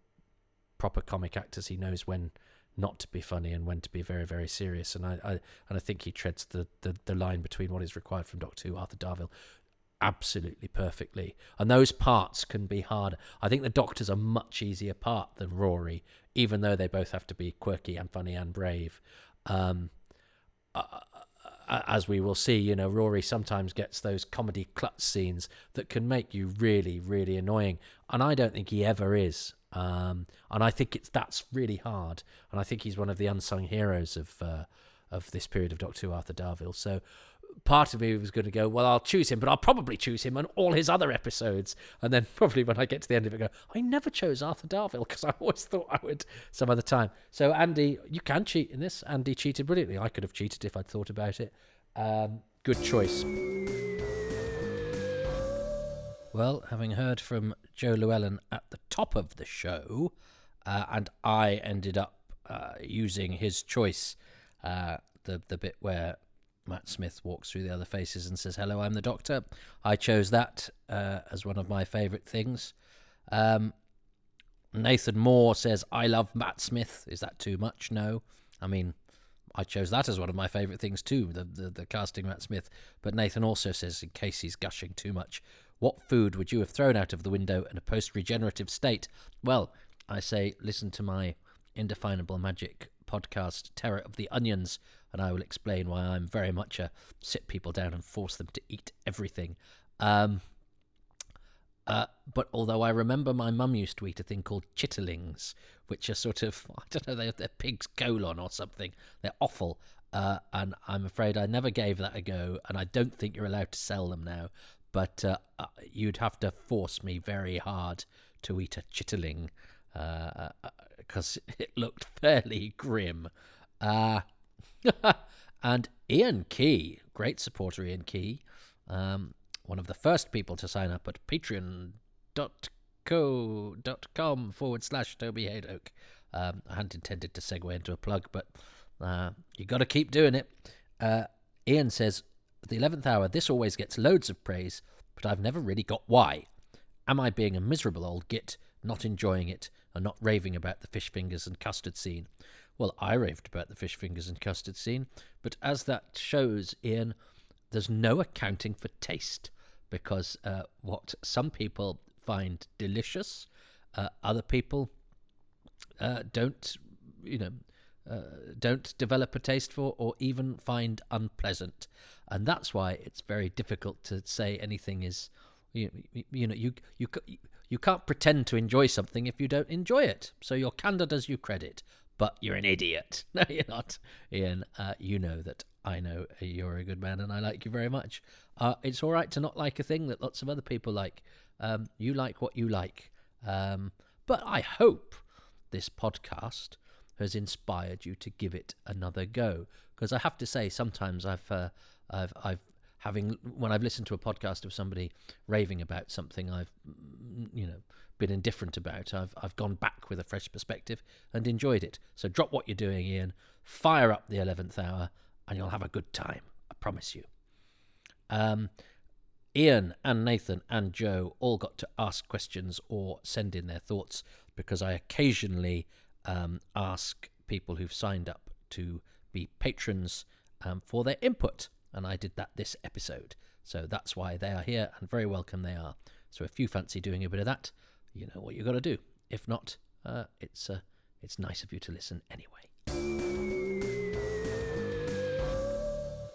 proper comic actors, he knows when not to be funny and when to be very very serious. And I, I and I think he treads the, the the line between what is required from Doctor Who Arthur Darvill absolutely perfectly. And those parts can be hard. I think the Doctor's a much easier part than Rory even though they both have to be quirky and funny and brave. Um, uh as we will see, you know, Rory sometimes gets those comedy clutch scenes that can make you really, really annoying. And I don't think he ever is. Um, and I think it's that's really hard. And I think he's one of the unsung heroes of uh, of this period of Doctor Who, Arthur Darvill. So, part of me was going to go, well, I'll choose him, but I'll probably choose him on all his other episodes. And then [laughs] probably when I get to the end of it, go, I never chose Arthur Darvill because I always thought I would some other time. So, Andy, you can cheat in this. Andy cheated brilliantly. I could have cheated if I'd thought about it. Um, good choice. Well, having heard from Joe Llewellyn at the top of the show, uh, and I ended up uh, using his choice, uh, the the bit where Matt Smith walks through the other faces and says, "Hello, I'm the Doctor." I chose that uh, as one of my favourite things. Um, Nathan Moore says, "I love Matt Smith." Is that too much? No, I mean, I chose that as one of my favourite things too. The, the the casting Matt Smith, but Nathan also says, in case he's gushing too much, what food would you have thrown out of the window in a post-regenerative state? Well, I say, listen to my indefinable magic podcast, Terror of the Onions, and I will explain why I'm very much a sit people down and force them to eat everything. Um, uh, but although I remember my mum used to eat a thing called chitterlings, which are sort of, [laughs] I don't know, they're, they're pig's colon or something. They're awful. Uh, and I'm afraid I never gave that a go, and I don't think you're allowed to sell them now. But uh, uh you'd have to force me very hard to eat a chitterling because [laughs] it looked fairly grim. Uh, [laughs] and Ian Key, great supporter Ian Key, um, one of the first people to sign up at patreon.co.com forward slash Toby Hadoke. Um, I hadn't intended to segue into a plug, but uh, you got to keep doing it. Uh, Ian says, the 11th hour, this always gets loads of praise, but I've never really got why. Am I being a miserable old git, not enjoying it, and not raving about the fish fingers and custard scene? Well, I raved about the fish fingers and custard scene, but as that shows, Ian, there's no accounting for taste because uh, what some people find delicious, uh, other people uh, don't, you know, uh, don't develop a taste for or even find unpleasant, and that's why it's very difficult to say anything is, you, you know, you you you can't pretend to enjoy something if you don't enjoy it. So your candor does you credit, but you're an idiot. [laughs] No, you're not, Ian. Uh, you know that I know you're a good man and I like you very much. Uh, it's all right to not like a thing that lots of other people like. Um, you like what you like. Um, but I hope this podcast has inspired you to give it another go. Because I have to say, sometimes I've, uh, I've, I've having when I've listened to a podcast of somebody raving about something I've, you know, been indifferent about. I've I've gone back with a fresh perspective and enjoyed it. So drop what you're doing, Ian. Fire up the eleventh hour, and you'll have a good time. I promise you. Um, Ian and Nathan and Joe all got to ask questions or send in their thoughts because I occasionally um, ask people who've signed up to be patrons um, for their input, and I did that this episode. So that's why they are here, and very welcome they are. So if you fancy doing a bit of that, you know what you've got to do. If not, uh, it's uh, it's nice of you to listen anyway.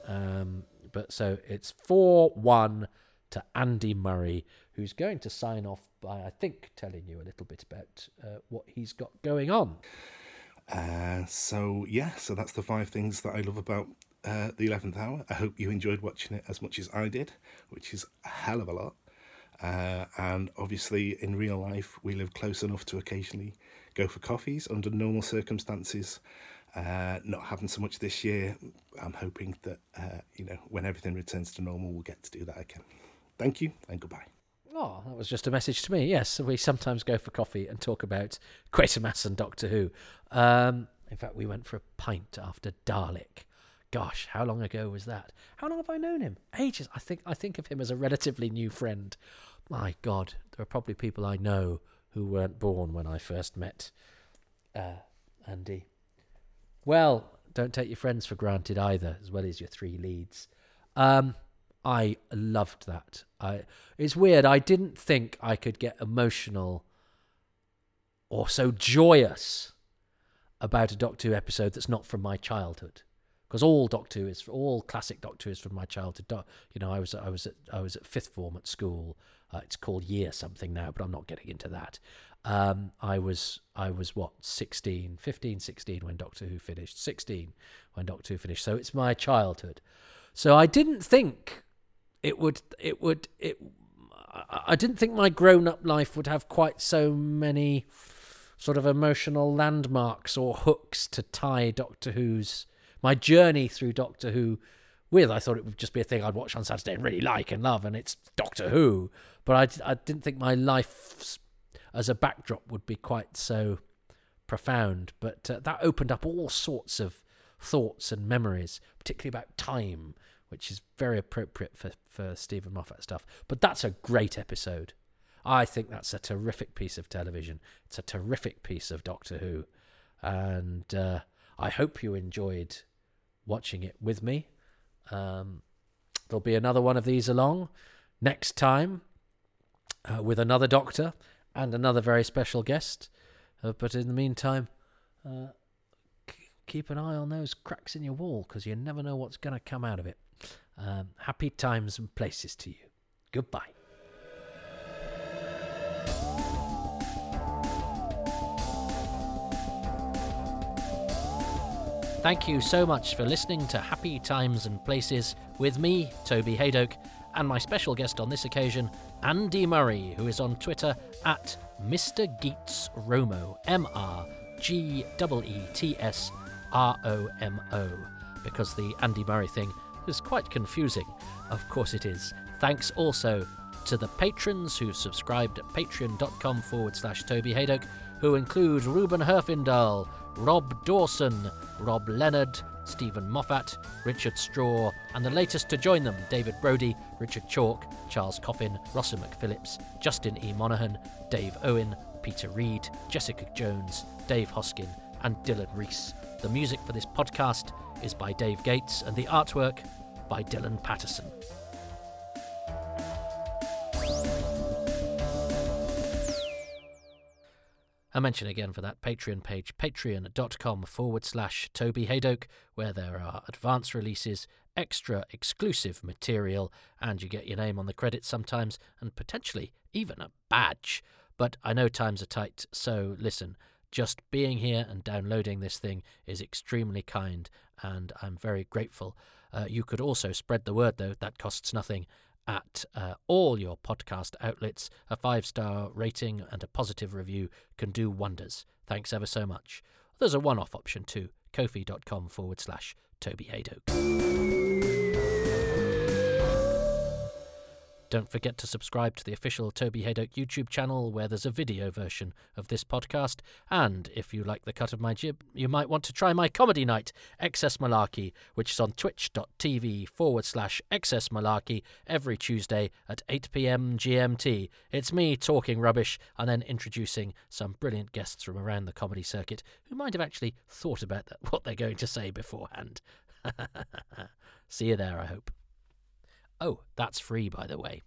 Um, but so it's four one to Andy Murray, who's going to sign off by I think telling you a little bit about uh, what he's got going on. Uh, so yeah, so that's the five things that I love about uh, the eleventh hour. I hope you enjoyed watching it as much as I did, which is a hell of a lot. Uh, and obviously, in real life, we live close enough to occasionally go for coffees under normal circumstances. Uh, not having so much this year. I'm hoping that, uh, you know, when everything returns to normal, we'll get to do that again. Thank you and goodbye. Oh, that was just a message to me. Yes, we sometimes go for coffee and talk about Quatermass and Doctor Who. Um, in fact, we went for a pint after Dalek gosh, how long ago was that? How long have I known him? Ages. I think I think of him as a relatively new friend. My God, there are probably people I know who weren't born when I first met uh, Andy. Well, don't take your friends for granted either, as well as your three leads. Um, I loved that. I it's weird. I didn't think I could get emotional or so joyous about a Doctor Who episode that's not from my childhood because all Doctor Who is all classic Doctor Who is from my childhood. You know, I was I was at I was at fifth form at school. Uh, it's called year something now, but I'm not getting into that. Um, I was I was what 16, 15, 16 when Doctor Who finished. 16 when Doctor Who finished. So it's my childhood. So I didn't think it would. It would. It. I didn't think my grown-up life would have quite so many sort of emotional landmarks or hooks to tie Doctor Who's my journey through Doctor Who with. I thought it would just be a thing I'd watch on Saturday and really like and love, and it's Doctor Who. But I, I didn't think my life as a backdrop would be quite so profound. But uh, that opened up all sorts of thoughts and memories, particularly about time, which is very appropriate for, for Steven Moffat stuff. But that's a great episode. I think that's a terrific piece of television. It's a terrific piece of Doctor Who. And uh, I hope you enjoyed watching it with me. Um, there'll be another one of these along next time uh, with another doctor and another very special guest. Uh, but in the meantime, uh, c- keep an eye on those cracks in your wall because you never know what's going to come out of it. Um, happy times and places to you. Goodbye. Thank you so much for listening to Happy Times and Places with me, Toby Hadoke, and my special guest on this occasion, Andy Murray, who is on Twitter at Mr. Geets Romo, M R G E E T S R O M O, because the Andy Murray thing is quite confusing. Of course it is. Thanks also to the patrons who subscribed at patreon.com forward slash Toby Hadoke, who include Ruben Herfindahl, Rob Dawson, Rob Leonard, Stephen Moffat, Richard Straw, and the latest to join them David Brody, Richard Chalk, Charles Coffin, Rossa McPhillips, Justin E. Monaghan, Dave Owen, Peter Reed, Jessica Jones, Dave Hoskin, and Dylan Reese. The music for this podcast is by Dave Gates, and the artwork by Dylan Patterson. I mention again for that Patreon page, patreon.com forward slash Toby Hadoke, where there are advance releases, extra exclusive material, and you get your name on the credits sometimes, and potentially even a badge. But I know times are tight, so listen, just being here and downloading this thing is extremely kind, and I'm very grateful. Uh, you could also spread the word, though, that costs nothing, at uh, all your podcast outlets. A five star rating and a positive review can do wonders. Thanks ever so much. There's a one off option too ko-fi.com forward slash Toby. Don't forget to subscribe to the official Toby Hadoke YouTube channel where there's a video version of this podcast. And if you like the cut of my jib, you might want to try my comedy night, XS Malarkey, which is on twitch.tv forward slash XS Malarkey every Tuesday at 8 pm GMT. It's me talking rubbish and then introducing some brilliant guests from around the comedy circuit who might have actually thought about that, [laughs] what they're going to say beforehand. [laughs] See you there, I hope. Oh, that's free, by the way.